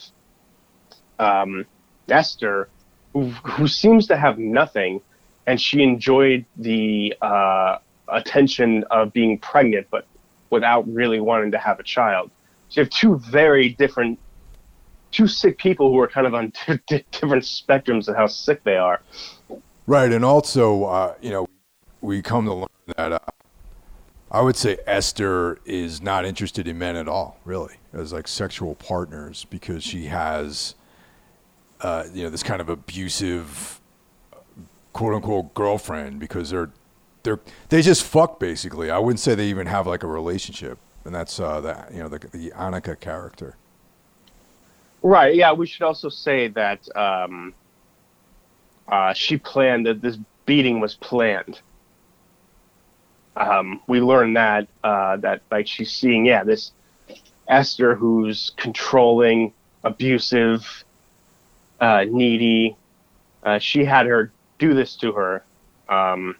um, Esther who, who seems to have nothing, and she enjoyed the uh, attention of being pregnant, but without really wanting to have a child. So you have two very different, two sick people who are kind of on [laughs] different spectrums of how sick they are. Right, and also, uh, you know, we come to learn that uh, I would say Esther is not interested in men at all, really, as like sexual partners, because she has, uh, you know, this kind of abusive, quote unquote, girlfriend. Because they're they're they just fuck basically. I wouldn't say they even have like a relationship, and that's uh, the you know the the Anika character. Right. Yeah. We should also say that um, uh, she planned that this beating was planned um, we learn that uh, that like she's seeing yeah this Esther who's controlling, abusive, uh, needy. Uh, she had her do this to her, um,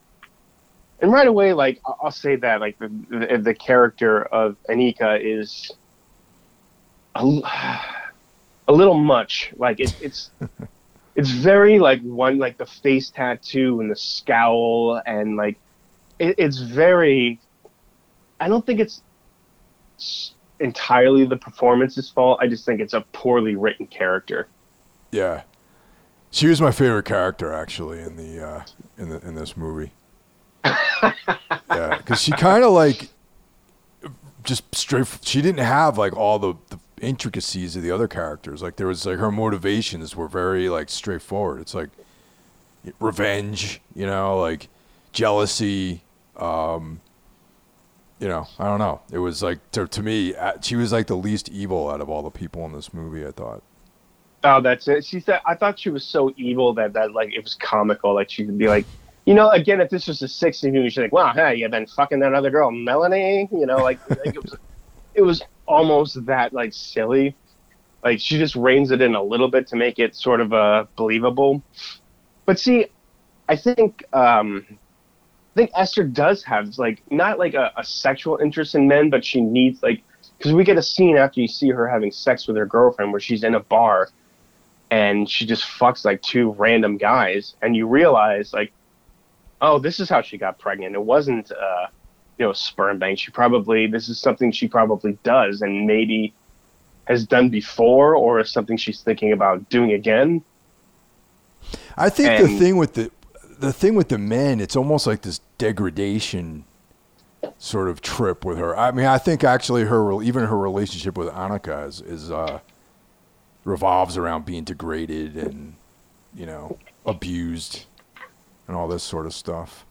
and right away, like I'll say that like the the, the character of Anika is a, [sighs] a little much. Like it, it's. [laughs] it's very like one like the face tattoo and the scowl and like it, it's very. I don't think it's entirely the performance's fault. I just think it's a poorly written character. Yeah, she was my favorite character actually in the uh, in the in this movie. [laughs] yeah, because she kind of like just straight. She didn't have like all the, the intricacies of the other characters. Like there was like her motivations were very like straightforward. It's like revenge, you know, like jealousy, um, you know, I don't know. It was like to, to me, she was like the least evil out of all the people in this movie. I thought. Oh, that's it. She said, I thought she was so evil that that like it was comical. Like she could be like, you know, again, if this was a '60s movie, she's like, "Wow, hey, you've been fucking that other girl, Melanie." You know, like, like it was, [laughs] it was almost that like silly. Like she just reins it in a little bit to make it sort of uh, believable. But see, I think um, I think Esther does have like not like a, a sexual interest in men, but she needs like because we get a scene after you see her having sex with her girlfriend where she's in a bar and she just fucks like two random guys and you realize like oh this is how she got pregnant. It wasn't uh you know sperm bank. She probably this is something she probably does and maybe has done before or is something she's thinking about doing again. I think and, the thing with the the thing with the men, it's almost like this degradation sort of trip with her. I mean, I think actually her even her relationship with Anika is, is uh, revolves around being degraded and you know abused and all this sort of stuff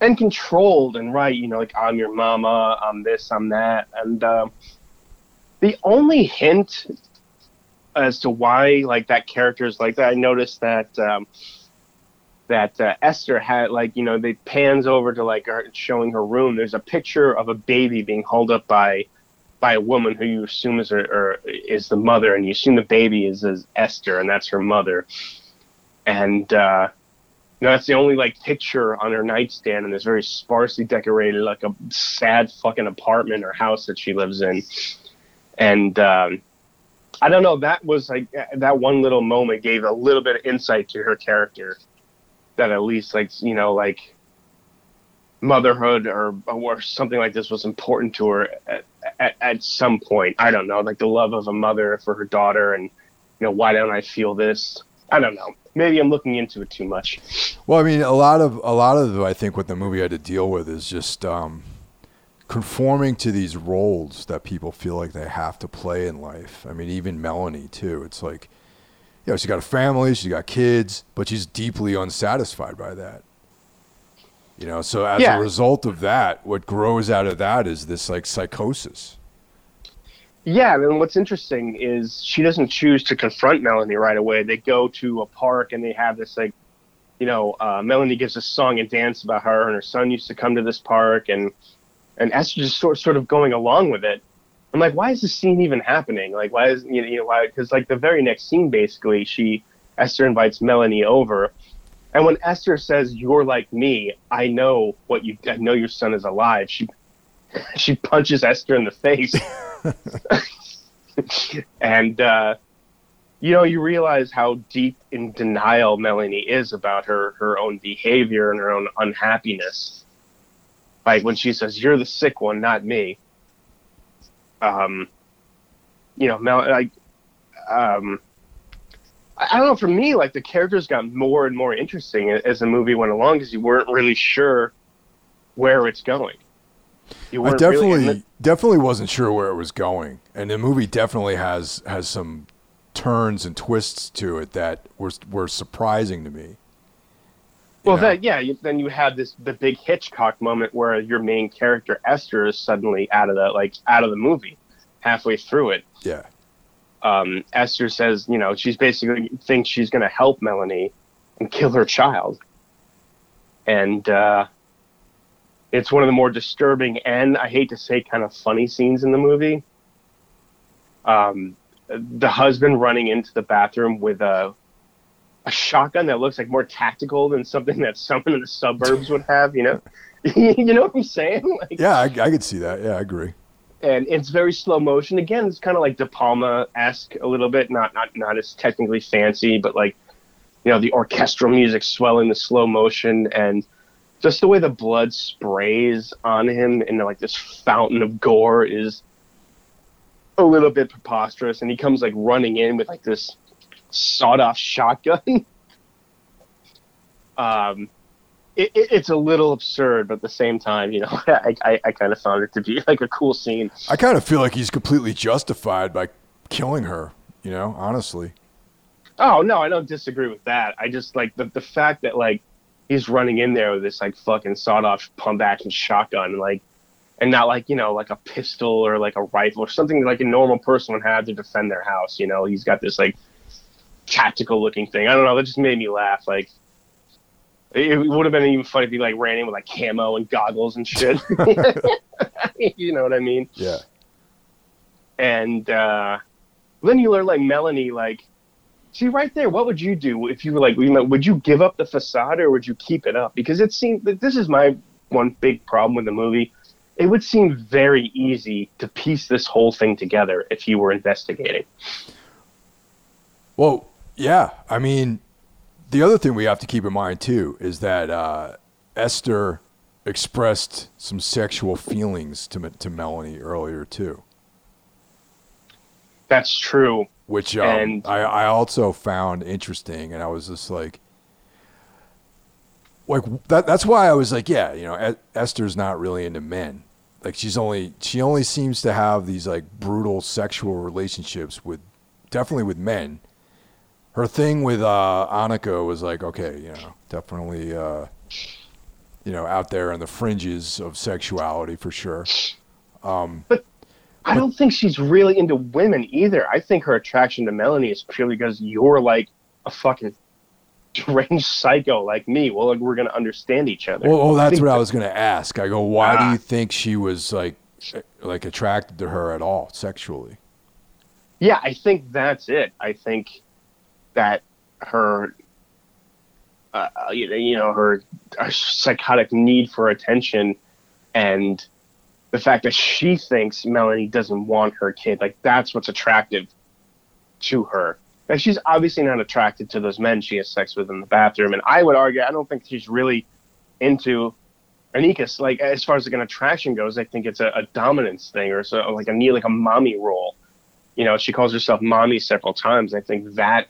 and controlled and right you know like i'm your mama i'm this i'm that and um, the only hint as to why like that character is like that i noticed that um, that uh, esther had like you know they pans over to like her showing her room there's a picture of a baby being held up by by a woman who you assume is her, or is the mother and you assume the baby is, is esther and that's her mother and uh, you know, that's the only like picture on her nightstand in this very sparsely decorated, like a sad fucking apartment or house that she lives in. And um, I don't know, that was like that one little moment gave a little bit of insight to her character. That at least like you know like motherhood or or something like this was important to her at, at, at some point. I don't know, like the love of a mother for her daughter, and you know why don't I feel this? I don't know maybe I'm looking into it too much. Well, I mean, a lot of a lot of I think what the movie had to deal with is just um, conforming to these roles that people feel like they have to play in life. I mean, even Melanie too. It's like, you know, she got a family, she's got kids, but she's deeply unsatisfied by that. You know, so as yeah. a result of that, what grows out of that is this like psychosis. Yeah, and what's interesting is she doesn't choose to confront Melanie right away. They go to a park and they have this like, you know, uh, Melanie gives a song and dance about her and her son used to come to this park and and Esther just sort sort of going along with it. I'm like, why is this scene even happening? Like, why is you know, you know why? Because like the very next scene, basically, she Esther invites Melanie over, and when Esther says, "You're like me," I know what you. I know your son is alive. She [laughs] she punches Esther in the face. [laughs] and uh, you know, you realize how deep in denial Melanie is about her her own behavior and her own unhappiness. Like when she says, "You're the sick one, not me." Um, you know, Mel, like, um, I don't know. For me, like the characters got more and more interesting as the movie went along because you weren't really sure where it's going. I definitely really definitely wasn't sure where it was going, and the movie definitely has has some turns and twists to it that were were surprising to me. Well, that yeah, you, then you had this the big Hitchcock moment where your main character Esther is suddenly out of the like out of the movie, halfway through it. Yeah. Um, Esther says, you know, she's basically thinks she's going to help Melanie and kill her child, and uh, it's one of the more disturbing and I hate to say kind of funny scenes in the movie. Um, the husband running into the bathroom with a a shotgun that looks like more tactical than something that someone in the suburbs would have. You know, [laughs] you know what I'm saying? [laughs] Like, yeah, I, I could see that. Yeah, I agree. And it's very slow motion. Again, it's kind of like De Palma esque a little bit. Not not not as technically fancy, but like you know the orchestral music swelling the slow motion and just the way the blood sprays on him and like this fountain of gore is a little bit preposterous and he comes like running in with like this sawed off shotgun. [laughs] Um it, it, it's a little absurd but at the same time you know [laughs] i i, I kind of found it to be like a cool scene. I kind of feel like he's completely justified by killing her you know honestly. Oh no i don't disagree with that. I just like the, the fact that like he's running in there with this like fucking sawed off pump action shotgun and like and not like you know like a pistol or like a rifle or something like a normal person would have to defend their house you know? He's got this like tactical looking thing. I don't know that just made me laugh like it would have been even funny if he like ran in with like camo and goggles and shit. [laughs] [laughs] You know what i mean? Yeah. And uh then you learn like melanie like see right there what would you do if you were like would you give up the facade or would you keep it up? Because it seemed that this is my one big problem with the movie. It would seem very easy to piece this whole thing together if you were investigating. Well yeah i mean the other thing we have to keep in mind too is that uh, esther expressed some sexual feelings to, to melanie earlier too that's true which um, and, I, I also found interesting, and I was just like, like that. That's why I was like, yeah, you know, Esther's not really into men, like she's only she only seems to have these like brutal sexual relationships with definitely with men. Her thing with uh, Anika was like, okay, you know, definitely, uh, you know, out there on the fringes of sexuality for sure. Um, but I don't think she's really into women either. I think her attraction to Melanie is purely because you're like a fucking deranged psycho like me. Well, like, we're gonna understand each other. Well, well that's what I was gonna ask. I go, why do you think she was like, like attracted to her at all sexually? Yeah, I think that's it. I think that her, uh, you know, her, her psychotic need for attention, and the fact that she thinks Melanie doesn't want her kid, like that's what's attractive to her. And she's obviously not attracted to those men she has sex with in the bathroom. And I would argue, I don't think she's really into Anika's. Like as far as like an attraction goes, I think it's a, a dominance thing or so like a need like a mommy role. You know, she calls herself mommy several times. I think that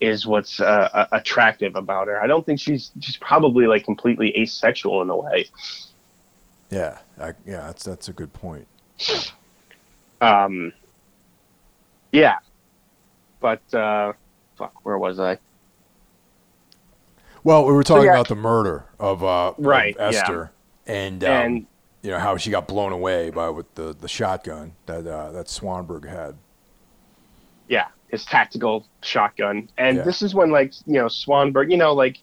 is what's uh, attractive about her. I don't think she's she's probably like completely asexual in a way. Yeah, I, yeah, that's that's a good point. Um, yeah, but uh, fuck, where was I? Well, we were talking so, yeah. about the murder of, uh, right, of Esther, yeah. and, um, and you know how she got blown away by with the, the shotgun that uh, that Swanberg had. Yeah, his tactical shotgun, and yeah. this is when like you know Swanberg, you know like.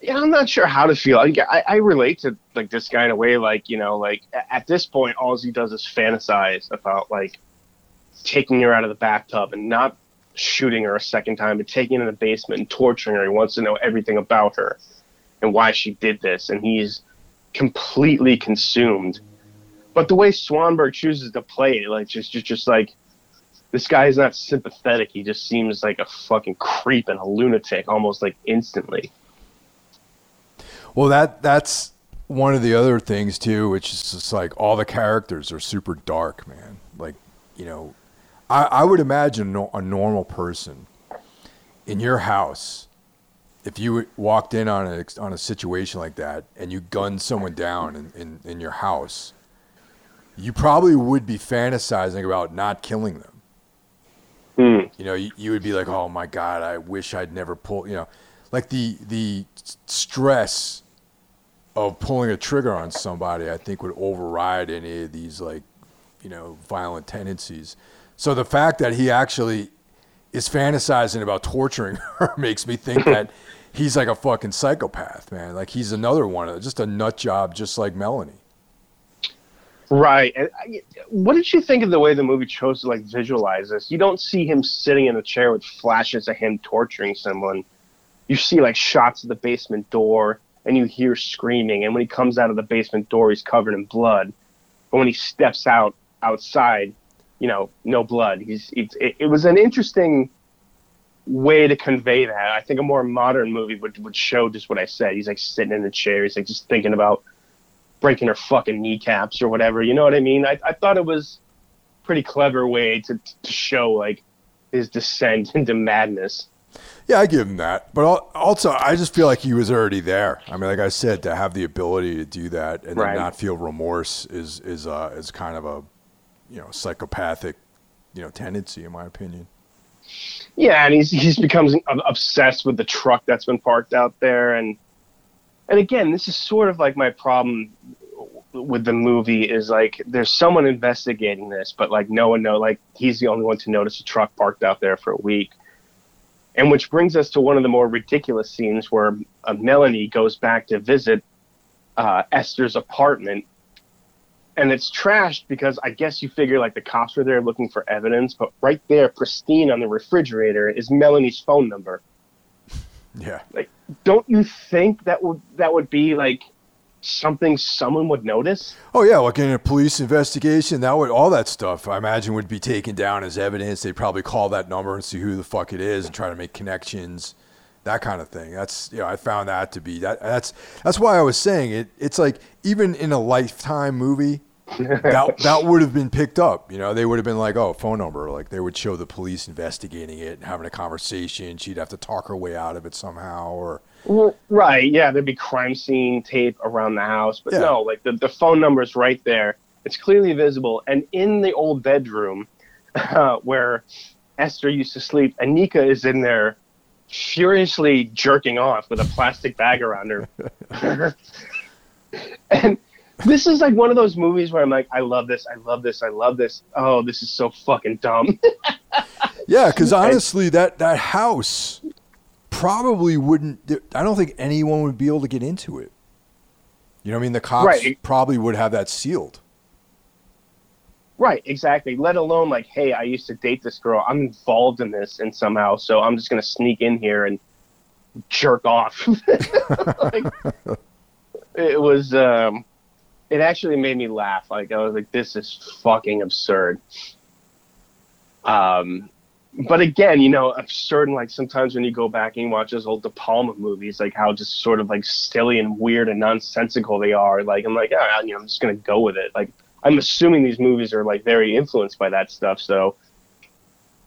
Yeah, I'm not sure how to feel. I, I, I relate to like this guy in a way, like you know, like at this point, all he does is fantasize about like taking her out of the bathtub and not shooting her a second time, but taking her in the basement and torturing her. He wants to know everything about her and why she did this, and he's completely consumed. But the way Swanberg chooses to play it, like just just just like this guy is not sympathetic. He just seems like a fucking creep and a lunatic almost like instantly. Well, that that's one of the other things too, which is just like all the characters are super dark, man. Like, you know, I, I would imagine a normal person in your house, if you walked in on a, on a situation like that and you gunned someone down in, in, in your house, you probably would be fantasizing about not killing them. Mm. You know, you, you would be like, oh my God, I wish I'd never pulled, you know, like the, the stress of pulling a trigger on somebody, I think would override any of these like, you know, violent tendencies. So the fact that he actually is fantasizing about torturing [laughs] her makes me think that [laughs] he's like a fucking psychopath, man. Like he's another one, just a nut job, just like Melanie. Right. And uh, what did you think of the way the movie chose to like visualize this? You don't see him sitting in a chair with flashes of him torturing someone. You see like shots of the basement door, and you hear screaming. And when he comes out of the basement door, he's covered in blood. But when he steps out outside, you know, no blood. He's it, it was an interesting way to convey that. I think a more modern movie would would show just what I said. He's like sitting in the chair. He's like just thinking about breaking her fucking kneecaps or whatever. You know what I mean? I I thought it was pretty clever way to to show like his descent [laughs] into madness. Yeah, I give him that. But also, I just feel like he was already there. I mean, like I said, to have the ability to do that and right. not feel remorse is is uh, is kind of a you know psychopathic you know tendency in my opinion. Yeah, and he's he's becomes obsessed with the truck that's been parked out there, and and again, this is sort of like my problem with the movie is like there's someone investigating this, but like no one know like he's the only one to notice a truck parked out there for a week. And which brings us to one of the more ridiculous scenes where uh, Melanie goes back to visit uh, Esther's apartment and it's trashed because I guess you figure like the cops were there looking for evidence, but right there, pristine on the refrigerator, is Melanie's phone number. Yeah. Like, don't you think that would that would be like something someone would notice? Oh yeah, like in a police investigation, that would all that stuff I imagine would be taken down as evidence. They'd probably call that number and see who the fuck it is and try to make connections that kind of thing. That's you know I found that to be that that's that's why I was saying it. It's like even in a lifetime movie, that [laughs] that would have been picked up. You know, they would have been like, oh, phone number. Like they would show the police investigating it and having a conversation. She'd have to talk her way out of it somehow, or Well, right, yeah, there'd be crime scene tape around the house, but Yeah. no, like the, the phone number's right there. It's clearly visible. And in the old bedroom [laughs] uh, where Esther used to sleep, Anika is in there furiously jerking off with a plastic bag around her. [laughs] and this is like one of those movies where I'm like, I love this, I love this, I love this. Oh, this is so fucking dumb. [laughs] Yeah, because honestly, that that house probably wouldn't. I don't think anyone would be able to get into it. You know what I mean? The cops Right. probably would have that sealed. Right, exactly. Let alone like, hey, I used to date this girl. I'm involved in this and somehow, so I'm just gonna sneak in here and jerk off. [laughs] like, [laughs] it was. Um, it actually made me laugh. Like I was like, this is fucking absurd. Um, but again, you know, absurd. And like sometimes when you go back and you watch those old De Palma movies, like how just sort of like silly and weird and nonsensical they are. Like I'm like, ah, you know, I'm just gonna go with it. Like I'm assuming these movies are like very influenced by that stuff. So,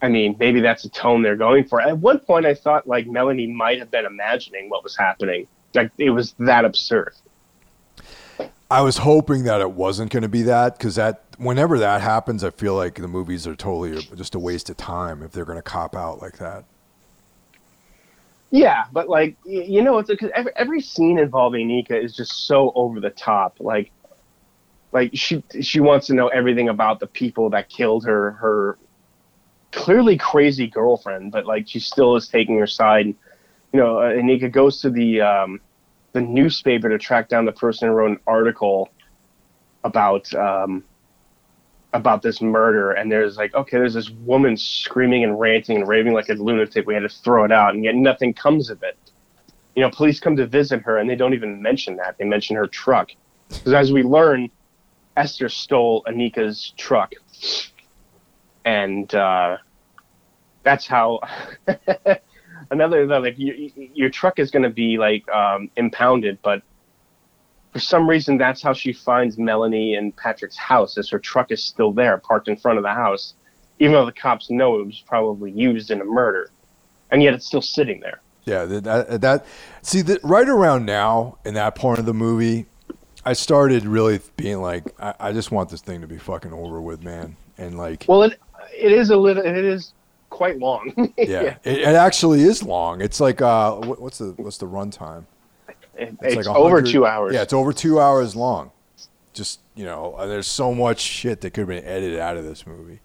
I mean, maybe that's the tone they're going for. At one point, I thought like Melanie might have been imagining what was happening. Like it was that absurd. I was hoping that it wasn't going to be that because that whenever that happens, I feel like the movies are totally just a waste of time if they're going to cop out like that. Yeah, but like you know, it's because every, every scene involving Nika is just so over the top. Like, like she she wants to know everything about the people that killed her her clearly crazy girlfriend, but like she still is taking her side. You know, uh, Anika goes to the um, the newspaper to track down the person who wrote an article about um, about this murder, and there's like, okay, there's this woman screaming and ranting and raving like a lunatic. We had to throw it out, and yet nothing comes of it. You know, police come to visit her, and they don't even mention that. They mention her truck, because as we learn, Esther stole Anika's truck, and uh, that's how. [laughs] another like you, your truck is going to be like um, impounded, but for some reason that's how she finds Melanie and Patrick's house. Is her truck is still there, parked in front of the house, even though the cops know it was probably used in a murder, and yet it's still sitting there. Yeah, that, that, that see that right around now in that part of the movie, I started really being like, I, I just want this thing to be fucking over with, man. And like, Well, it it is a little, it is quite long. [laughs] yeah, It, it actually is long. It's like, uh, what's the what's the runtime? It- it's, like over two hours. Yeah, it's over two hours long. Just you know, uh, there's so much shit that could have been edited out of this movie.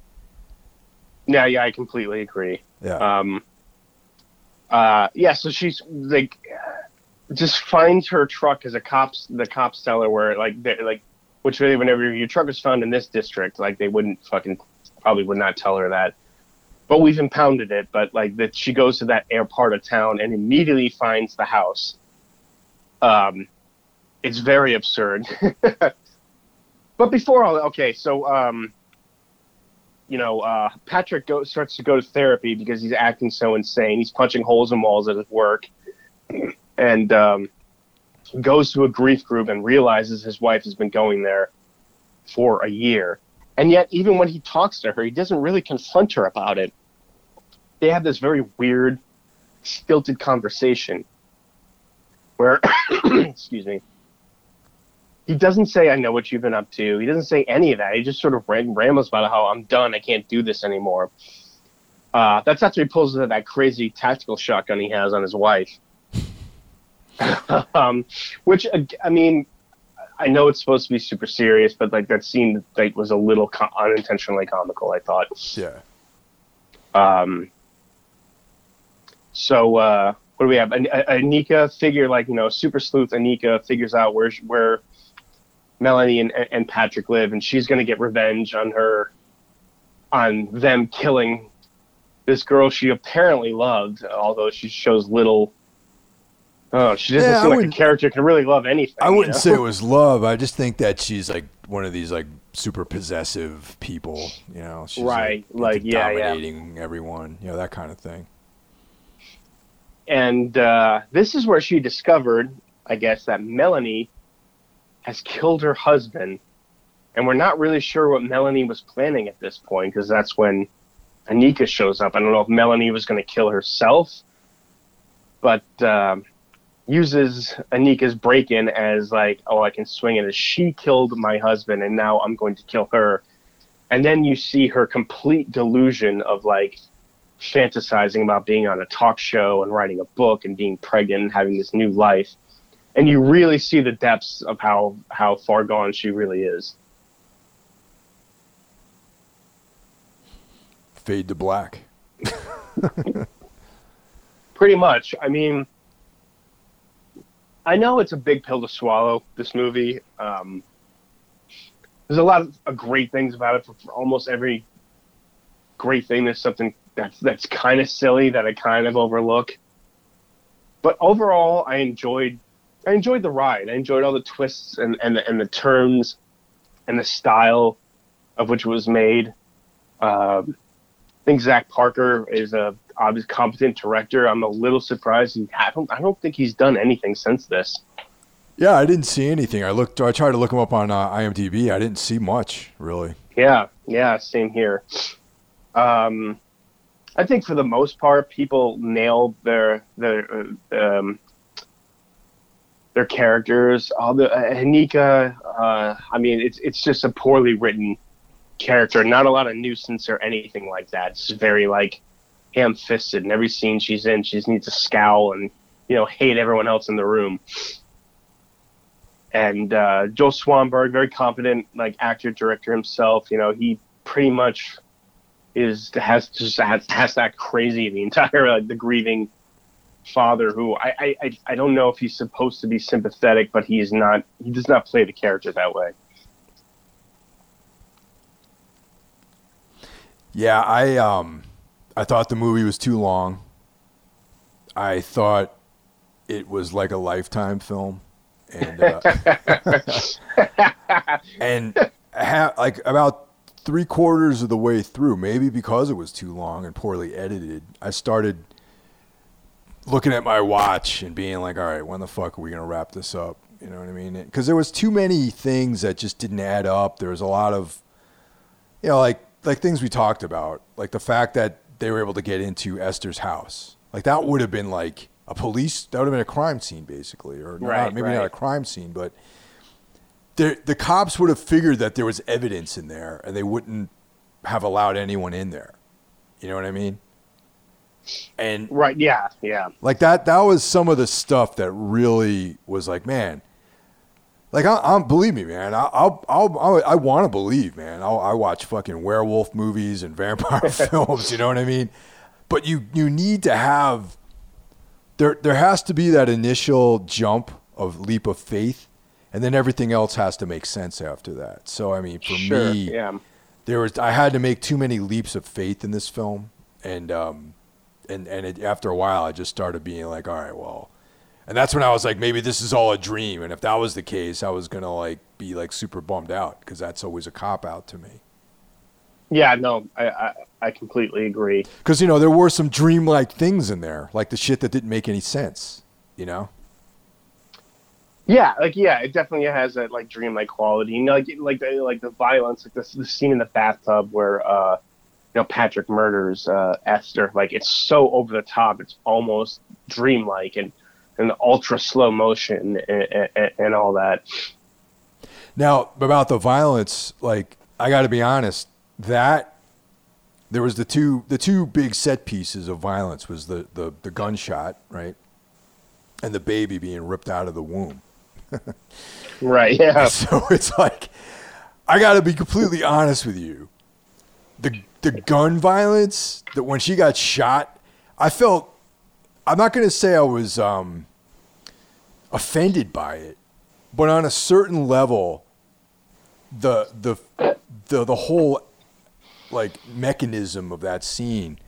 Yeah, yeah, I completely agree. Yeah, Um, uh, yeah, so she's like, just finds her truck as a cops the cops tell her where like they like, which really whenever your truck is found in this district, like they wouldn't fucking probably would not tell her that. But we've impounded it. But like that, she goes to that air part of town and immediately finds the house. Um, it's very absurd. [laughs] but before all, okay, so um, you know, uh, Patrick go, starts to go to therapy because he's acting so insane. He's punching holes in walls at his work, [clears throat] and um, goes to a grief group and realizes his wife has been going there for a year. And yet, even when he talks to her, he doesn't really confront her about it. They have this very weird, stilted conversation where, [coughs] excuse me, he doesn't say, I know what you've been up to. He doesn't say any of that. He just sort of ram- rambles about how I'm done. I can't do this anymore. Uh, that's after he pulls out that crazy tactical shotgun he has on his wife. [laughs] um, which, I mean, I know it's supposed to be super serious, but like that scene like was a little co- unintentionally comical. I thought. yeah. Um, so uh, what do we have? An- Anika figure like you know super sleuth Anika figures out where sh- where Melanie and, and Patrick live, and she's going to get revenge on her on them killing this girl she apparently loved, although she shows little. Oh, she doesn't Yeah, I seem like a wouldn't- character can really love anything. I wouldn't know? say it [laughs] was love. I just think that she's like one of these like super possessive people. You know, she's Right, like, like, into yeah, yeah. dominating everyone. You know that kind of thing. And uh, this is where she discovered, I guess, that Melanie has killed her husband, and we're not really sure what Melanie was planning at this point because that's when Anika shows up. I don't know if Melanie was going to kill herself, but um, uses Anika's break in as like, oh, I can swing it as she killed my husband and now I'm going to kill her. And then you see her complete delusion of like fantasizing about being on a talk show and writing a book and being pregnant and having this new life. And you really see the depths of how, how far gone she really is. Fade to black. [laughs] Pretty much. I mean, I know it's a big pill to swallow. This movie. Um, there's a lot of great things about it. For, for almost every great thing, there's something that's that's kind of silly that I kind of overlook. But overall, I enjoyed I enjoyed the ride. I enjoyed all the twists and and the, and the turns and the style of which it was made. Um, I think Zack Parker is a obvious competent director. I'm a little surprised. He, I don't I don't think he's done anything since this. Yeah, I didn't see anything. I looked. I tried to look him up on uh, IMDb. I didn't see much really. Yeah, yeah, same here. Um, I think for the most part, people nail their their uh, um, their characters. All the uh, Hanika, uh, I mean, it's it's just a poorly written character. Not a lot of nuisance or anything like that. It's very like ham fisted. Every scene she's in, she just needs to scowl and you know hate everyone else in the room. And uh, Joe Swanberg, very competent like actor director himself. You know, he pretty much is has just has, has that crazy the entire like the grieving father who I, I I don't know if he's supposed to be sympathetic, but he is not. He does not play the character that way. Yeah, I um, I thought the movie was too long. I thought it was like a lifetime film, and uh, [laughs] and ha- like about three quarters of the way through, maybe because it was too long and poorly edited, I started looking at my watch and being like, "All right, when the fuck are we gonna wrap this up?" You know what I mean? Because there was too many things that just didn't add up. There was a lot of, you know, like like things we talked about, like the fact that they were able to get into Esther's house. Like that would have been like a police. That would have been a crime scene, basically, or Right, not, maybe right. not a crime scene, but the the cops would have figured that there was evidence in there, and they wouldn't have allowed anyone in there. You know what I mean? And Right? Yeah, yeah. like that that was some of the stuff that really was like man like I, I'm believe me man I, I'll, I'll, I'll I want to believe man I'll, I watch fucking werewolf movies and vampire [laughs] films you know what I mean but you you need to have there there has to be that initial jump of leap of faith and then everything else has to make sense after that so I mean for sure. me Yeah. there was I had to make too many leaps of faith in this film, and um, and and it, after a while, I just started being like, all right, well, and that's when I was like, maybe this is all a dream, and if that was the case, I was gonna like be like super bummed out because that's always a cop out to me. Yeah. No, I, I I completely agree. Because you know there were some dreamlike things in there, like the shit that didn't make any sense. You know? Yeah, like yeah, it definitely has that like dreamlike quality. You know, like like the like the violence, like the, the scene in the bathtub where uh, you know Patrick murders uh, Esther. Like it's so over the top, it's almost dreamlike and and ultra slow motion and, and, and all that. Now about the violence, like I got to be honest, that there was the two the two big set pieces of violence was the the the gunshot, right, and the baby being ripped out of the womb. Right. Yeah. [laughs] So it's like I got to be completely honest with you. The the gun violence that when she got shot, I felt I'm not going to say I was um, offended by it, but on a certain level, the the the the whole like mechanism of that scene,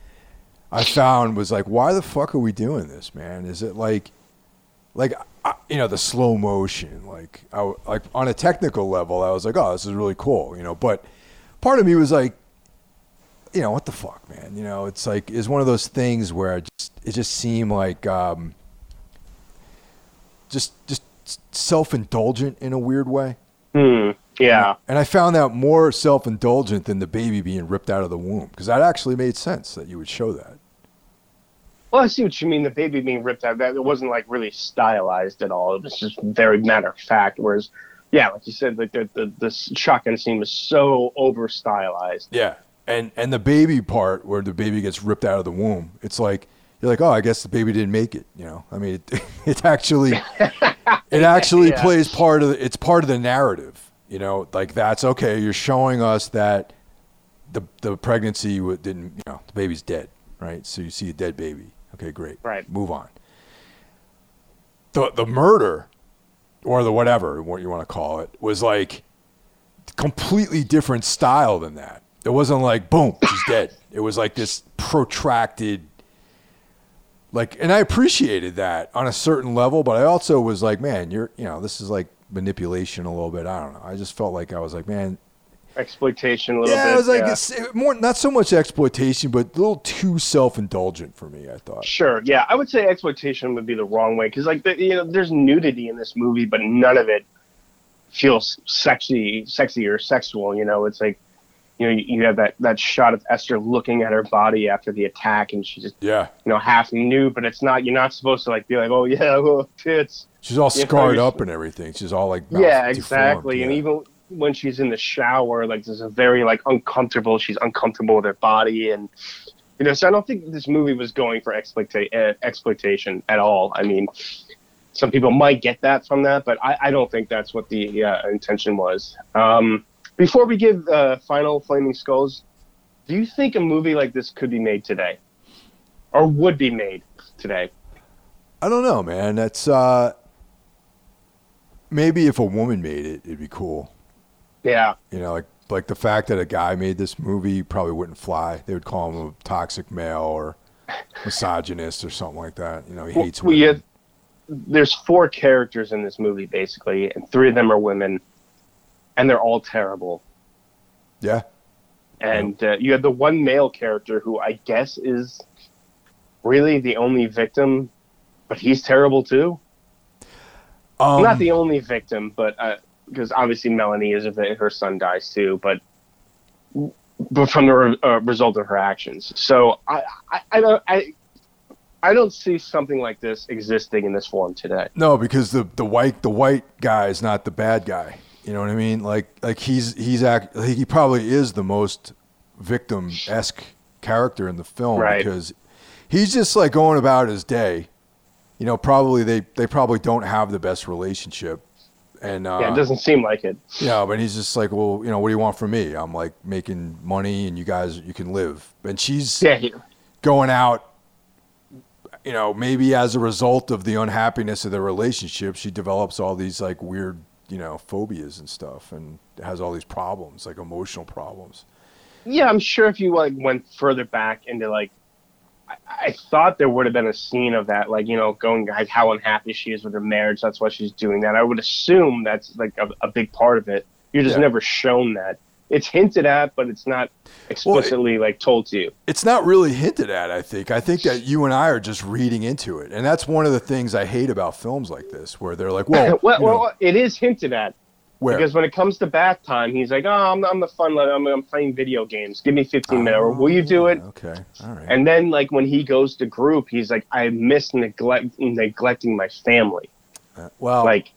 I found was like, why the fuck are we doing this, man? Is it like like I, you know the slow motion like I, like on a technical level i was like oh this is really cool you know but part of me was like you know what the fuck man you know it's like it's one of those things where it just it just seemed like um just just self-indulgent in a weird way Hmm. Yeah. and i found that more self-indulgent than the baby being ripped out of the womb because that actually made sense that you would show that Well, I see what you mean. The baby being ripped out, that it wasn't like really stylized at all. It was just very matter of fact. Whereas, yeah, like you said, like the the, the shotgun scene was so over stylized. Yeah, and and the baby part where the baby gets ripped out of the womb, it's like you're like, oh, I guess the baby didn't make it. You know, I mean, it, [laughs] it actually it [laughs] actually Yeah. plays part of the, it's part of the narrative. You know, like that's okay. You're showing us that the the pregnancy didn't, you know, the baby's dead, right? So you see a dead baby. Okay, great. Right. Move on. The the murder or the whatever what you want to call it was like completely different style than that. It wasn't like boom, she's dead. It was like this protracted like and I appreciated that on a certain level, but I also was like, man, you're you know, this is like manipulation a little bit. I don't know. I just felt like I was like, man, Exploitation a little yeah, bit. it was like yeah. more not so much exploitation, but a little too self-indulgent for me, I thought. Sure. Yeah, I would say exploitation would be the wrong way because, like, the, you know, there's nudity in this movie, but none of it feels sexy, sexy or sexual. You know, it's like, you know, you, you have that that shot of Esther looking at her body after the attack, and she's just, Yeah. you know, half nude, but it's not. You're not supposed to like be like, oh yeah, [laughs] oh, tits. She's all Yeah, scarred you're- up and everything. She's all like yeah, deformed, exactly. And yeah. even when she's in the shower, like there's a very like uncomfortable. She's uncomfortable with her body, and you know. So I don't think this movie was going for exploita- uh, exploitation at all. I mean, some people might get that from that, but I, I don't think that's what the uh, intention was. Um, before we give uh, final flaming skulls, do you think a movie like this could be made today, or would be made today? I don't know, man. That's uh maybe if a woman made it, it'd be cool. Yeah, You know, like like the fact that a guy made this movie probably wouldn't fly. They would call him a toxic male or misogynist or something like that. You know, he hates well, women. yeah, there's four characters in this movie basically, and three of them are women, and they're all terrible. Yeah. And uh, you have the one male character who I guess is really the only victim, but he's terrible too. Um, Not the only victim, but because obviously Melanie is if her son dies too, but but from the re- uh, result of her actions. So I, I, I don't I. I don't see something like this existing in this form today. No, because the the white the white guy is not the bad guy. You know what I mean? Like like he's he's act he probably is the most victim esque character in the film Right. because he's just like going about his day. You know, probably they they probably don't have the best relationship, and uh, yeah, it doesn't seem like it. Yeah, but he's just like, well, you know, what do you want from me? I'm like making money, and you guys you can live, and she's Yeah, he, going out you know maybe as a result of the unhappiness of their relationship she develops all these like weird you know phobias and stuff and has all these problems like emotional problems yeah, I'm sure if you like went further back into like, I, thought there would have been a scene of that, like you know, going like how unhappy she is with her marriage. That's why she's doing that. I would assume that's like a, a big part of it. You're just Yeah. never shown that. It's hinted at, but it's not explicitly like told to you. it's not really hinted at i think i think that you and i are just reading into it and that's one of the things i hate about films like this where they're like well, [laughs] well, well, it is hinted at where because when it comes to bath time, he's like, "Oh, I'm, I'm the fun. I'm, I'm playing video games. Give me 15 minutes. Or will you do it?" okay all right And then, like when he goes to group, he's like, "I miss neglect neglecting my family." Uh, well Like,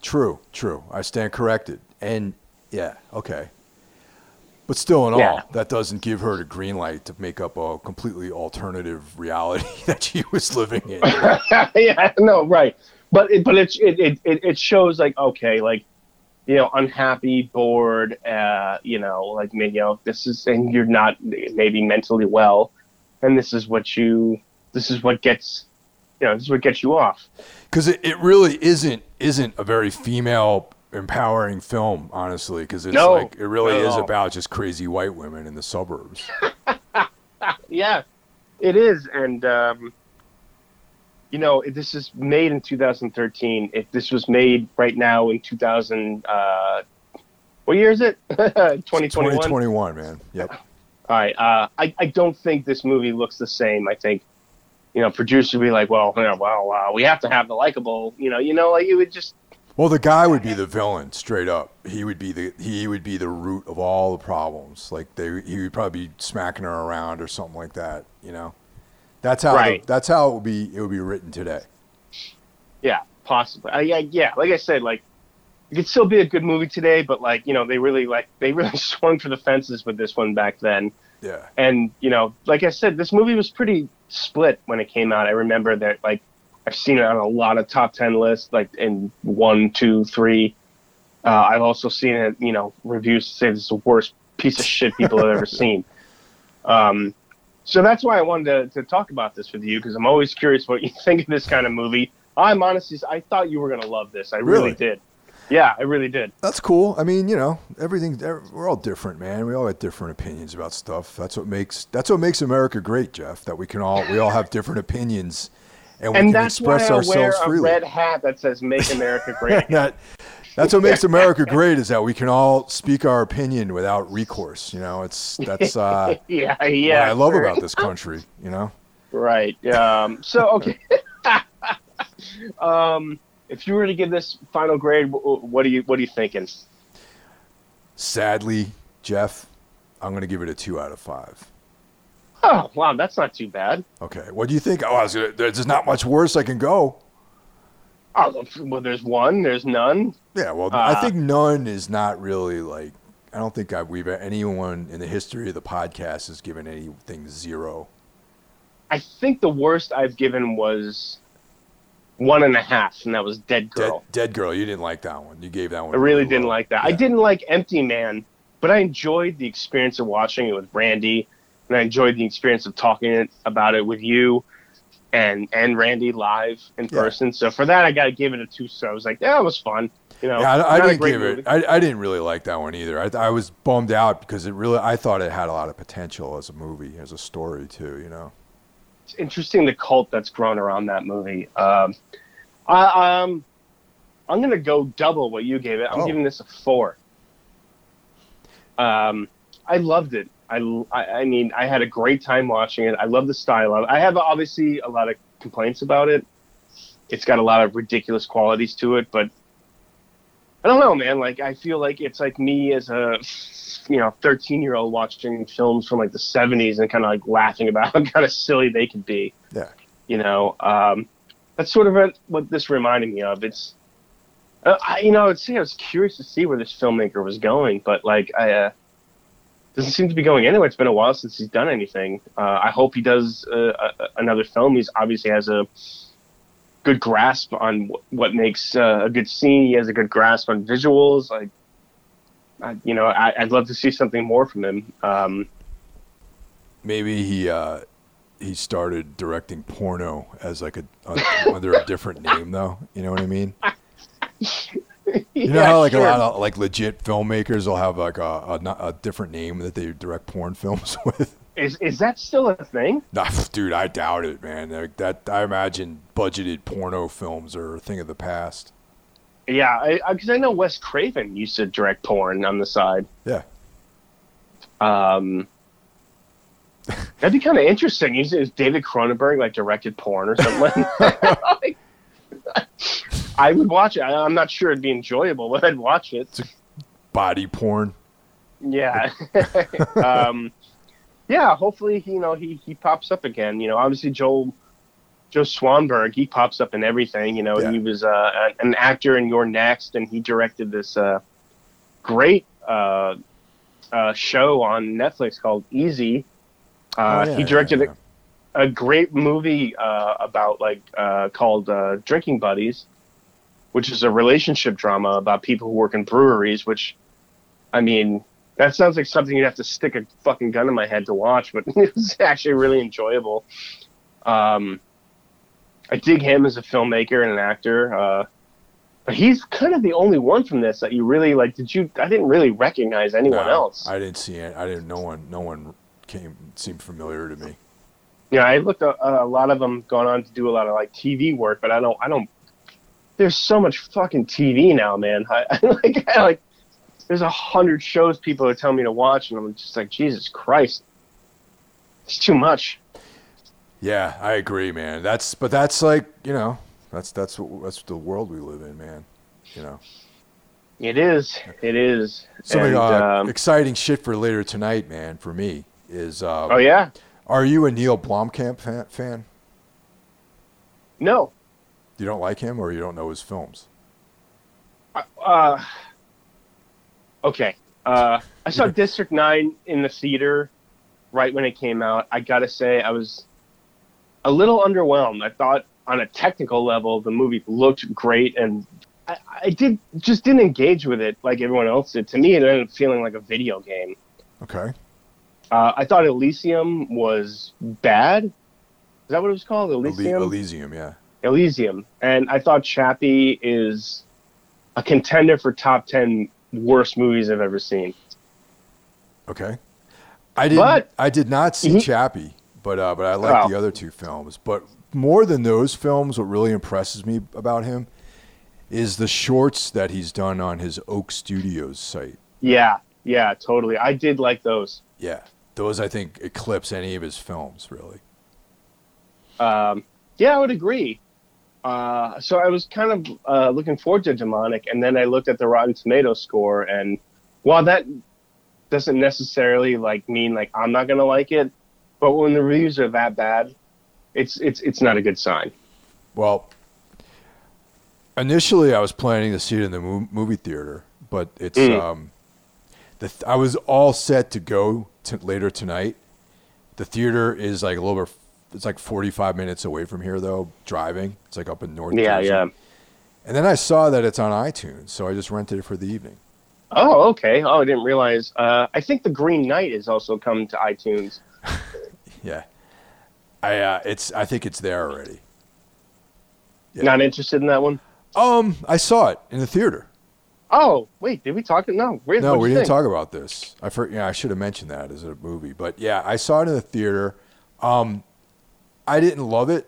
True, true. I stand corrected. And yeah, okay. But still, in Yeah. all, that doesn't give her the green light to make up a completely alternative reality [laughs] that she was living in. [laughs] yeah, no, right. But it, but it, it it it shows like okay, like you know, unhappy, bored, uh, you know, like you know, this is and you're not maybe mentally well, and this is what you this is what gets you know this is what gets you off. Because it, it really isn't isn't a very female empowering film, honestly. Because it's No, like it really is all. about just crazy white women in the suburbs. [laughs] Yeah, it is, and um, you know, if this is made in 2013. If this was made right now in 2000, uh, what year is it? [laughs] 2021. 2021, man. Yep. All right. Uh, I, I don't think this movie looks the same. I think, you know, producers would be like, well, yeah, well, uh, we have to have the likable, you know, you know, like you would just, Well, the guy would be the villain, straight up. He would be the he would be the root of all the problems. Like they, he would probably be smacking her around or something like that. You know. That's how Right. that's how it would be it would be written today. Yeah, possibly. Uh, yeah, yeah. Like I said, like it could still be a good movie today, but like you know, they really like they really [laughs] swung for the fences with this one back then. Yeah. And you know, like I said, this movie was pretty split when it came out. I remember that like I've seen it on a lot of top ten lists, like in one, two, three. Uh, I've also seen it, you know, reviews say this is the worst piece of shit people have ever [laughs] seen. Um, so that's why I wanted to, to talk about this with you because I'm always curious what you [laughs] think of this kind of movie. I'm honestly, I thought you were gonna love this. I really, Really? did. Yeah, I really did. That's cool. I mean, you know, everything. We're all different, man. We all have different opinions about stuff. That's what makes that's what makes America great, Jeff. That we can all we all have different opinions, and we And can that's why express I ourselves wear a freely. red hat that says "Make America Great." [laughs] That that's what makes [laughs] America great is that we can all speak our opinion without recourse. You know, it's that's uh, [laughs] yeah, what yeah. I love about this country. You know, Right. Um, so okay. [laughs] um, if you were to give this final grade, what are you what are you thinking? sadly, Jeff, I'm going to give it a two out of five. Oh wow, that's not too bad. Okay, what do you think? Oh, I was gonna, there's not much worse I can go. Oh, well, there's one, there's none. Yeah, well, I Uh, think none is not really like. I don't think I've, we've anyone in the history of the podcast has given anything zero. I think the worst I've given was one and a half, and that was Dead Dead, Girl. Dead Girl, you didn't like that one. You gave that one. I really didn't low. like that. I didn't like Empty Man, but I enjoyed the experience of watching it with Randy, and I enjoyed the experience of talking about it with you and and Randy live in Yeah. person. So for that, I got to give it a two. So I was like, yeah, it was fun. You know, Yeah, I, I didn't give movie. it. I, I didn't really like that one either. I, I was bummed out because it really. I thought it had a lot of potential as a movie, as a story too. You know. It's interesting the cult that's grown around that movie. Um, I, um, I'm gonna go double what you gave it. I'm Oh. giving this a four. Um, I loved it. I, I, I mean, I had a great time watching it. I love the style of it. I have obviously a lot of complaints about it. It's got a lot of ridiculous qualities to it, but I don't know, man. Like, I feel like it's like me as a, you know, 13 year old watching films from like the 70s and kind of like laughing about [laughs] how kind of silly they could be. Yeah. You know, um, that's sort of what- what this reminded me of. It's, uh, I, you know, I'd say I was curious to see where this filmmaker was going, but like, I, uh, doesn't seem to be going anywhere. It's been a while since he's done anything. Uh, I hope he does uh, another film. He's obviously has a good grasp on wh- what makes uh, a good scene. He has a good grasp on visuals. Like, I, you know, I, I'd love to see something more from him. Um, Maybe he uh, he started directing porno as like a under a different [laughs] name though. You know what I mean? [laughs] [laughs] You know how like a lot of like legit filmmakers will have like a, a, a different name that they direct porn films [laughs] with. is is that still a thing? Nah, [laughs] dude, I doubt it, man. Like that, I imagine budgeted porno films are a thing of the past. Yeah, because I, because I know Wes Craven used to direct porn on the side. Yeah. Um, that'd be kind of interesting. Is, is David Cronenberg like directed porn or something? Like, I would watch it. I, I'm not sure it'd be enjoyable, [laughs] but I'd watch it. Body porn. Yeah. [laughs] um, yeah. Hopefully, you know, he he pops up again. You know, obviously Joel Joe Swanberg, he pops up in everything. You know, Yeah. he was uh, an actor in You're Next, and he directed this uh, great uh, uh, show on Netflix called Easy. Uh, Oh, yeah, he directed yeah. a, a great movie uh, about like uh, called uh, Drinking Buddies, which is a relationship drama about people who work in breweries. Which, I mean, that sounds like something you'd have to stick a fucking gun in my head to watch, but [laughs] it was actually really enjoyable. Um, I dig him as a filmmaker and an actor. Uh, but he's kind of the only one from this that you really like. Did you? I didn't really recognize anyone No, else. I didn't see it. I didn't. No one. No one came. Seemed familiar to me. Yeah, I looked at uh, a lot of them going on to do a lot of like TV work, but I don't. I don't. There's so much fucking TV now, man. I, [laughs] I like. I like. There's a hundred shows people are telling me to watch, and I'm just like, Jesus Christ, it's too much. Yeah, I agree, man. That's but that's like you know that's that's what that's the world we live in, man. You know, It is. It is. something And, uh, um, exciting shit for later tonight, man. For me is uh, oh yeah. Are you a Neil Blomkamp fan? fan? No. You don't like him, or you don't know his films? Uh, okay. Uh, I saw District Nine in the theater right when it came out. I gotta say, I was a little underwhelmed. I thought, on a technical level, the movie looked great, and I, I did just didn't engage with it like everyone else did. To me, it ended up feeling like a video game. Okay. Uh, I thought Elysium was bad. Is that what it was called? Elysium. Elysium, yeah. Elysium, and I thought Chappie is a contender for top ten worst movies I've ever seen. Okay. I did. But- I did not see Mhm. Chappie, but uh, but I like Oh. the other two films. But more than those films, what really impresses me about him is the shorts that he's done on his Oats Studios site. Yeah, yeah, totally. I did like those. Yeah, those I think eclipse any of his films. Really. Um, yeah, I would agree. Uh, so I was kind of uh, looking forward to Demonic, and then I looked at the Rotten Tomato score, and while that doesn't necessarily like mean like I'm not gonna like it, but when the reviews are that bad, it's it's it's not a good sign. Well, initially I was planning to see it in the movie theater, but it's Mm. um, the th- I was all set to go to later tonight. The theater is like a little bit. It's like 45 minutes away from here, though. Driving, it's like up in North. Yeah, Jersey. yeah. And then I saw that it's on iTunes, so I just rented it for the evening. Oh, okay. Oh, I didn't realize. Uh, I think The Green Knight is also come to iTunes. [laughs] Yeah, I uh, it's I think it's there already. Yeah. Not interested in that one. Um, I saw it in the theater. Oh, wait, did we talk? No, No, we didn't think? talk about this. I for, yeah, I should have mentioned that as a movie, but yeah, I saw it in the theater. Um, I didn't love it.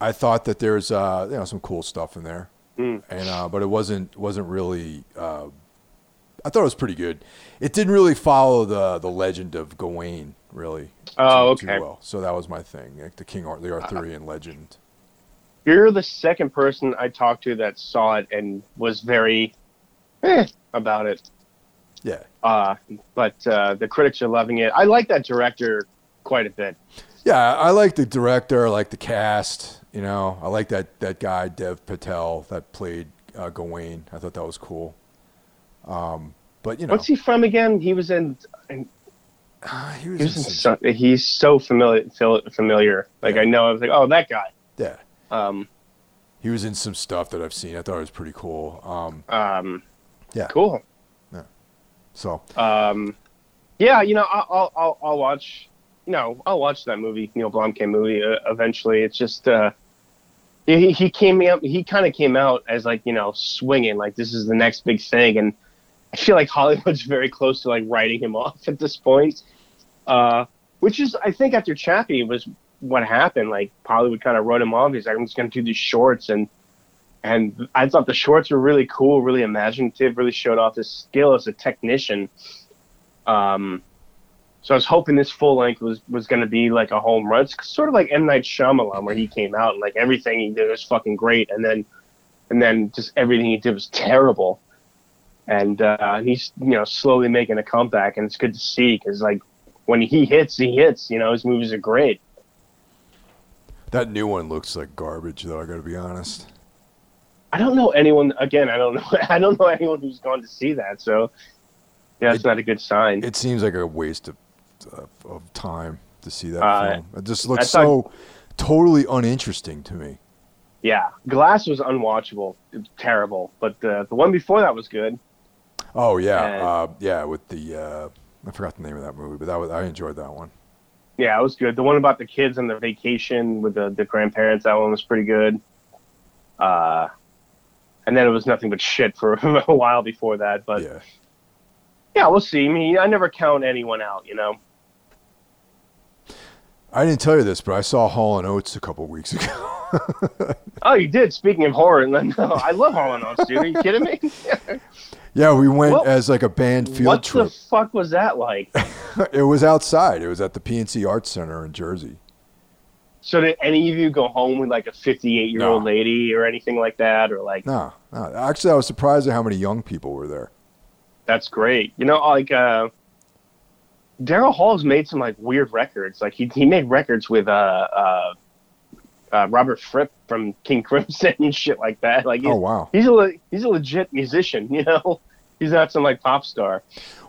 I thought that there's uh, you know some cool stuff in there, Mm. and uh, but it wasn't wasn't really. Uh, I thought it was pretty good. It didn't really follow the the legend of Gawain really. Oh, too, okay. Too well. So that was my thing, like the King Ar- the Arthurian legend. You're the second person I talked to that saw it and was very eh, about it. Yeah, Uh, but uh, the critics are loving it. I like that director quite a bit. Yeah, I like the director. I like the cast. You know, I like that that guy Dev Patel that played uh, Gawain. I thought that was cool. Um, but you know, What's he from again? He was in. uh, he He was, was in in some, he's so familiar. Familiar. Like Yeah. I know. I was like, oh, that guy. yeah, Um, he was in some stuff that I've seen. I thought it was pretty cool. Um, um, Yeah. Cool. Yeah. So Um, yeah, you know, I'll, I'll, I'll watch. Know, I'll watch that movie, Neil Blomkamp movie. Uh, eventually, it's just uh, he he came out. He kind of came out as like you know swinging, like this is the next big thing, and I feel like [laughs] Hollywood's very close to like writing him [laughs] off at this point. Uh, which is, I think, after Chappie was what happened. Like Hollywood kind of wrote him off. He's like, I'm just gonna do these shorts, and and I thought the shorts were really cool, really imaginative, really showed off his skill as a technician. Um, so I was hoping this full length was was going to be like a home run. It's sort of like M Night Shyamalan, where he came out and like everything he did was fucking great, and then and then just everything he did was terrible. And uh, he's you know slowly making a comeback, and it's good to see because like when he hits, he hits. You know his movies are great. that new one looks like garbage, though. I got to be honest. I don't know anyone. Again, I don't know. [laughs] I don't know anyone who's gone to see that. So yeah, it's It- not a good sign. It seems like a waste of of, of time to see that Uh, film. It just looks so totally uninteresting to me. yeah, Glass was unwatchable, it was terrible. But the the one before that was good. Oh yeah, And- uh, yeah. With the uh, I forgot the name of that movie, but that was I enjoyed that one. Yeah, it was good. The one about the kids on the vacation with the, the grandparents, that one was pretty good. Uh, and then it was nothing but shit for [laughs] a while before that. But yeah. yeah, we'll see. I mean, I never count anyone out, you know. I didn't tell you this, but I saw Hall and Oates a couple weeks ago. [laughs] Oh, you did. Speaking of horror, no, I love Hall and Oates, dude. Are you kidding me? [laughs] yeah, we went Well, as like a band field what trip. the fuck was that like? [laughs] it was outside. It was at the PNC Arts Center in Jersey. So did any of you go home with like a 58 year old No. lady or anything like that, or like No, no, actually, I was surprised at how many young people were there. That's great. You know, like uh, Daryl Hall's made some like weird records. Like he he made records with uh uh, uh Robert Fripp from King [laughs] Crimson and shit like that. Like he's, Oh wow. he's a le- he's a legit musician. [laughs] You know, he's not some like pop star.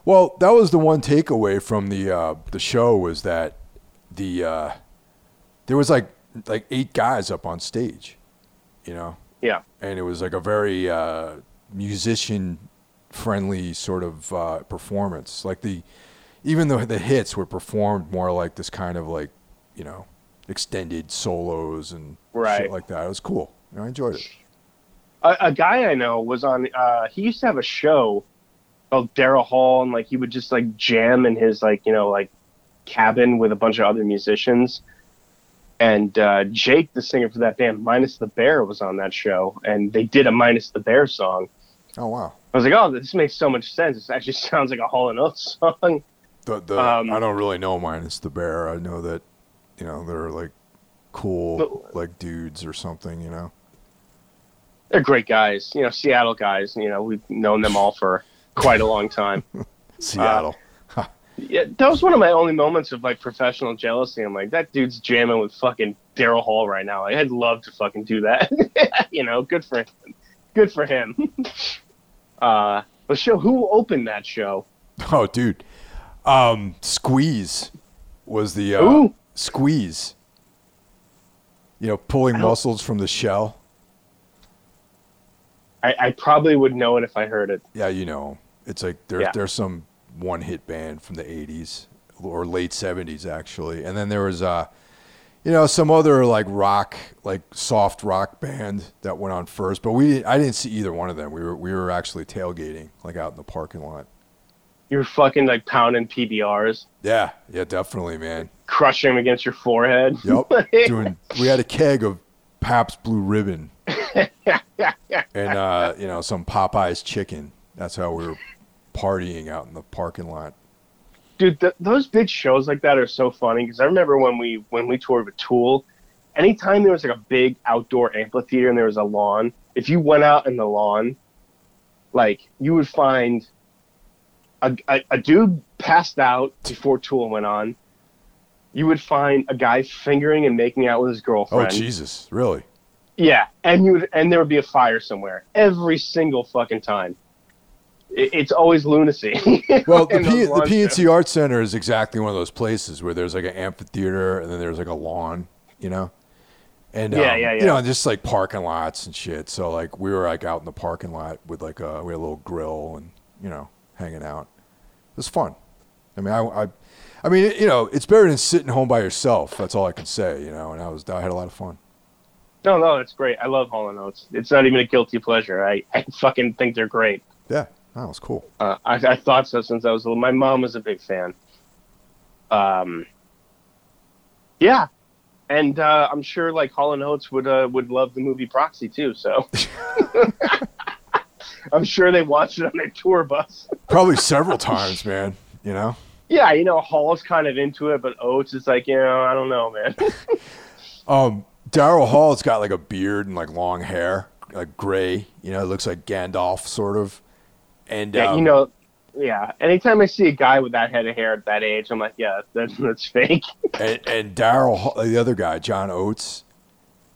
Well, that was the one takeaway from the uh, the show was that the uh, there was like like eight guys up on stage, you know, Yeah. and it was like a very uh, musician friendly sort of uh, performance. Like the even though the hits were performed more like this kind of like you know extended solos and Right. shit like that. It was cool. You know, I enjoyed it. a, a guy I know was on. Uh, he used to have a show called Daryl Hall, and like he would just like jam in his like you know like cabin with a bunch of other musicians. And uh, Jake, the singer for that band, Minus the Bear, was on that show, and they did a Minus the Bear song. Oh wow. I was like, oh, this makes so much sense. This actually [laughs] sounds like a Hall and Oates song. The the Um, I don't really know Minus the Bear. I know that you know they're like cool But- like dudes or something. You know. They're great guys, you know, Seattle guys. You know, we've known them all for quite a long time. [laughs] Seattle. Yeah, that was one of my only moments of like professional jealousy. I'm like, that dude's jamming with fucking Daryl Hall right now. Like, I'd love to fucking do that. [laughs] you know, good for him. Good for him. [laughs] uh, the show. Who opened that show? oh, dude. Um, Squeeze was the uh, Squeeze. You know, pulling mussels from the shell. I, I probably would know it if I heard it. Yeah, you know, it's like there, Yeah. there's some one hit band from the '80s or late '70s actually, and then there was uh, you know, some other like rock, like soft rock band that went on first. But we, I didn't see either one of them. We were we were actually tailgating, like out in the parking lot. You're fucking like pounding PBRs, Yeah, yeah, definitely, man. crushing them against your forehead. Yep. [laughs] Doing. We had a keg of Pabst Blue Ribbon [laughs] and uh, you know some Popeyes chicken. That's how we were partying out in the parking lot. dude th- those big shows like that are so funny because i remember when we when we toured with Tool anytime there was like a big outdoor amphitheater and there was a lawn if you went out in the lawn like you would find a, a, a dude passed out before Tool went on you would find a guy fingering and making out with his girlfriend. Oh Jesus, really? yeah and you would and there would be a fire somewhere every single fucking time it, it's always lunacy [laughs] Well, the, P- the. PNC Art Center is exactly one of those places where there's like an amphitheater and then there's like a lawn, you know? And Yeah, um, yeah, you yeah. know, just like parking lots and shit. So like we were like out in the parking lot with like a we had a little grill and you know hanging out. It was fun. I mean, I, I, I mean, you know, it's better than sitting home by yourself. That's all I can say, you know. And I was I had a lot of fun. No, no, it's great. I love Hall and Oates. It's not even a guilty pleasure. I, I fucking think they're great. Yeah, that was cool. Uh, I, I thought so since I was little. My mom was a big fan. Um, yeah, and uh, I'm sure like Hall and Oates would uh, would love the movie Proxy too. So [laughs] [laughs] I'm sure they watched it on their tour bus. Probably several times, man. You know. Yeah, you know Hall's kind of into it, but Oates is like, you know, I don't know, man. [laughs] Um, Daryl Hall's got like a beard and like long hair, like gray. You know, it looks like Gandalf sort of. And yeah, um, you know. Yeah, anytime I see a guy with that head of hair at that age, I'm like, yeah, that's that's fake. [laughs] and, and Daryl, Hall- the other guy, John Oates.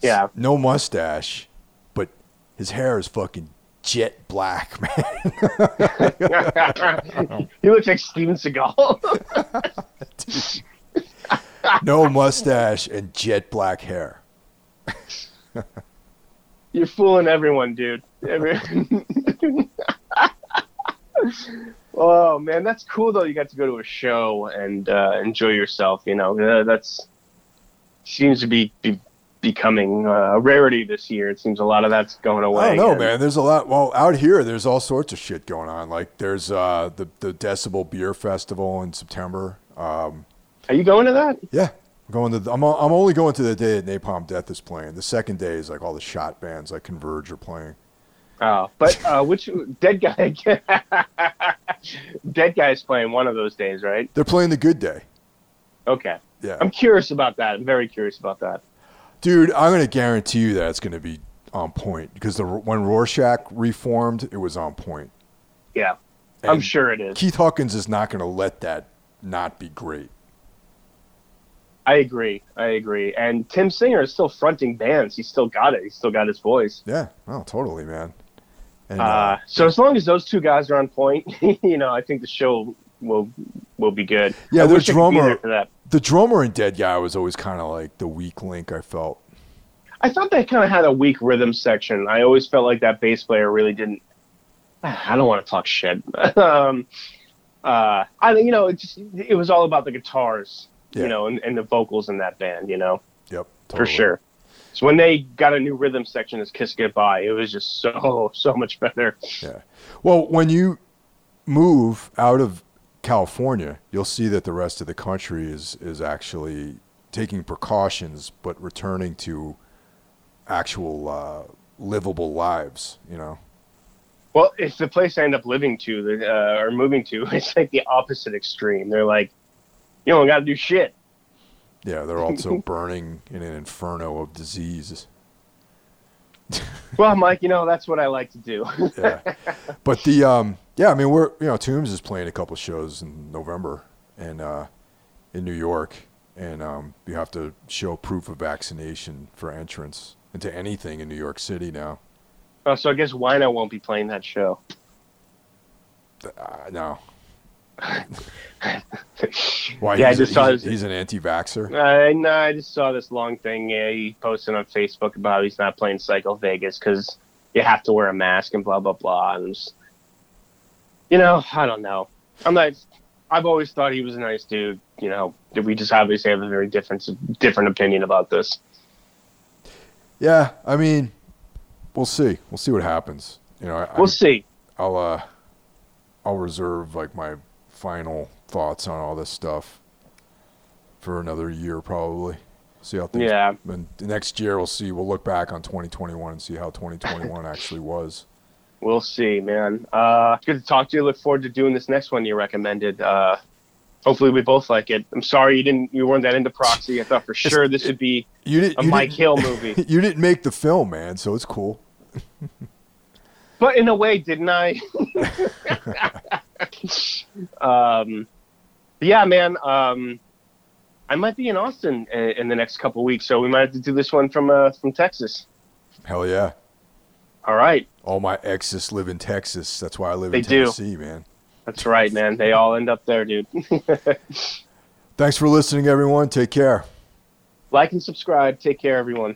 Yeah. No mustache, but his hair is fucking jet black, man. [laughs] he looks like Steven Seagal. [laughs] no mustache and jet black hair. [laughs] You're fooling everyone, dude. Oh man, that's cool though. You got to go to a show and uh, enjoy yourself. You know, uh, that's seems to be, be becoming uh, a rarity this year. It seems a lot of that's going away. I don't know, and- man. There's a lot. Well, out here, there's all sorts of shit going on. Like there's uh, the the Decibel Beer Festival in September. Um, Are you going to that? Yeah, I'm going to. The, I'm I'm only going to the day that Napalm Death is playing. The second day is like all the shot bands like Converge are playing. Oh, but uh, which dead guy? [laughs] Deadguy's playing one of those days, right? They're playing the good day. Okay. Yeah, I'm curious about that. I'm very curious about that. Dude, I'm gonna guarantee you that it's gonna be on point because the when Rorschach reformed, it was on point. Yeah, I'm sure it is. Keith Huckins is not gonna let that not be great. I agree. I agree. And Tim Singer is still fronting bands. He's still got it. He's still got his voice. Yeah, oh, totally, man. And, Uh, so as long as those two guys are on point, [laughs] you know, I think the show will will be good. Yeah, I the drummer- there the drummer in Deadguy was always kind of like the weak link. I felt. I thought they kind of had a weak rhythm section. I always felt like that bass player really didn't. [sighs] I don't want to talk shit. [laughs] um, uh, I you know it just it was all about the guitars, Yeah. you know, and, and the vocals in that band, you know, Yep, for sure. So when they got a new rhythm section as Kiss Goodbye, it was just so [laughs] so much better. Yeah. Well, when you move out of California, you'll see that the rest of the country is is actually taking precautions, but returning to actual uh, livable lives. You know. Well, it's the place I end up living to uh, or moving to. [laughs] It's like the opposite extreme. They're like, you don't got to do shit. Yeah, they're also [laughs] burning in an inferno of disease. Well, Mike, you know that's what I like to do. [laughs] Yeah, but the um, yeah, I mean we're you know Tombs is playing a couple shows in November and uh, in New York, and um, you have to show proof of vaccination for entrance into anything in New York City now. oh, so I guess Wino won't be playing that show. Uh, no, [laughs] why? Yeah, I he's, just a- saw he's, his- he's an anti-vaxer. I no, I just saw this long thing yeah, he posted on Facebook about he's not playing Psycho Vegas because you have to wear a mask and blah blah blah. And just, you know, I don't know. I'm not. I've always thought he was a nice dude. You know, we just obviously have a very different different opinion about this. Yeah, I mean, we'll see. We'll see what happens. You know, I, We'll see. I'll uh, I'll reserve like my final thoughts on all this stuff for another year probably. See how things. Yeah. And next year we'll see. We'll look back on 2021 and see how 2021 actually was. We'll see, man. Uh, good to talk to you. Look forward to doing this next one you recommended. Uh, hopefully we both like it. I'm sorry you didn't. You weren't that into Proxy. I thought for sure this would be You didn't. a you Mike Hill [laughs] movie. you didn't make the film, man, so it's cool. But in a way, didn't I? [laughs] um, yeah, man. Um, I might be in Austin in, in the next couple weeks, so we might have to do this one from uh, from Texas. Hell yeah. All right, All my exes live in Texas. That's why I live They in do. Tennessee, man. that's right, man. They all end up there, dude. [laughs] Thanks for listening, everyone. Take care. like and subscribe. Take care, everyone.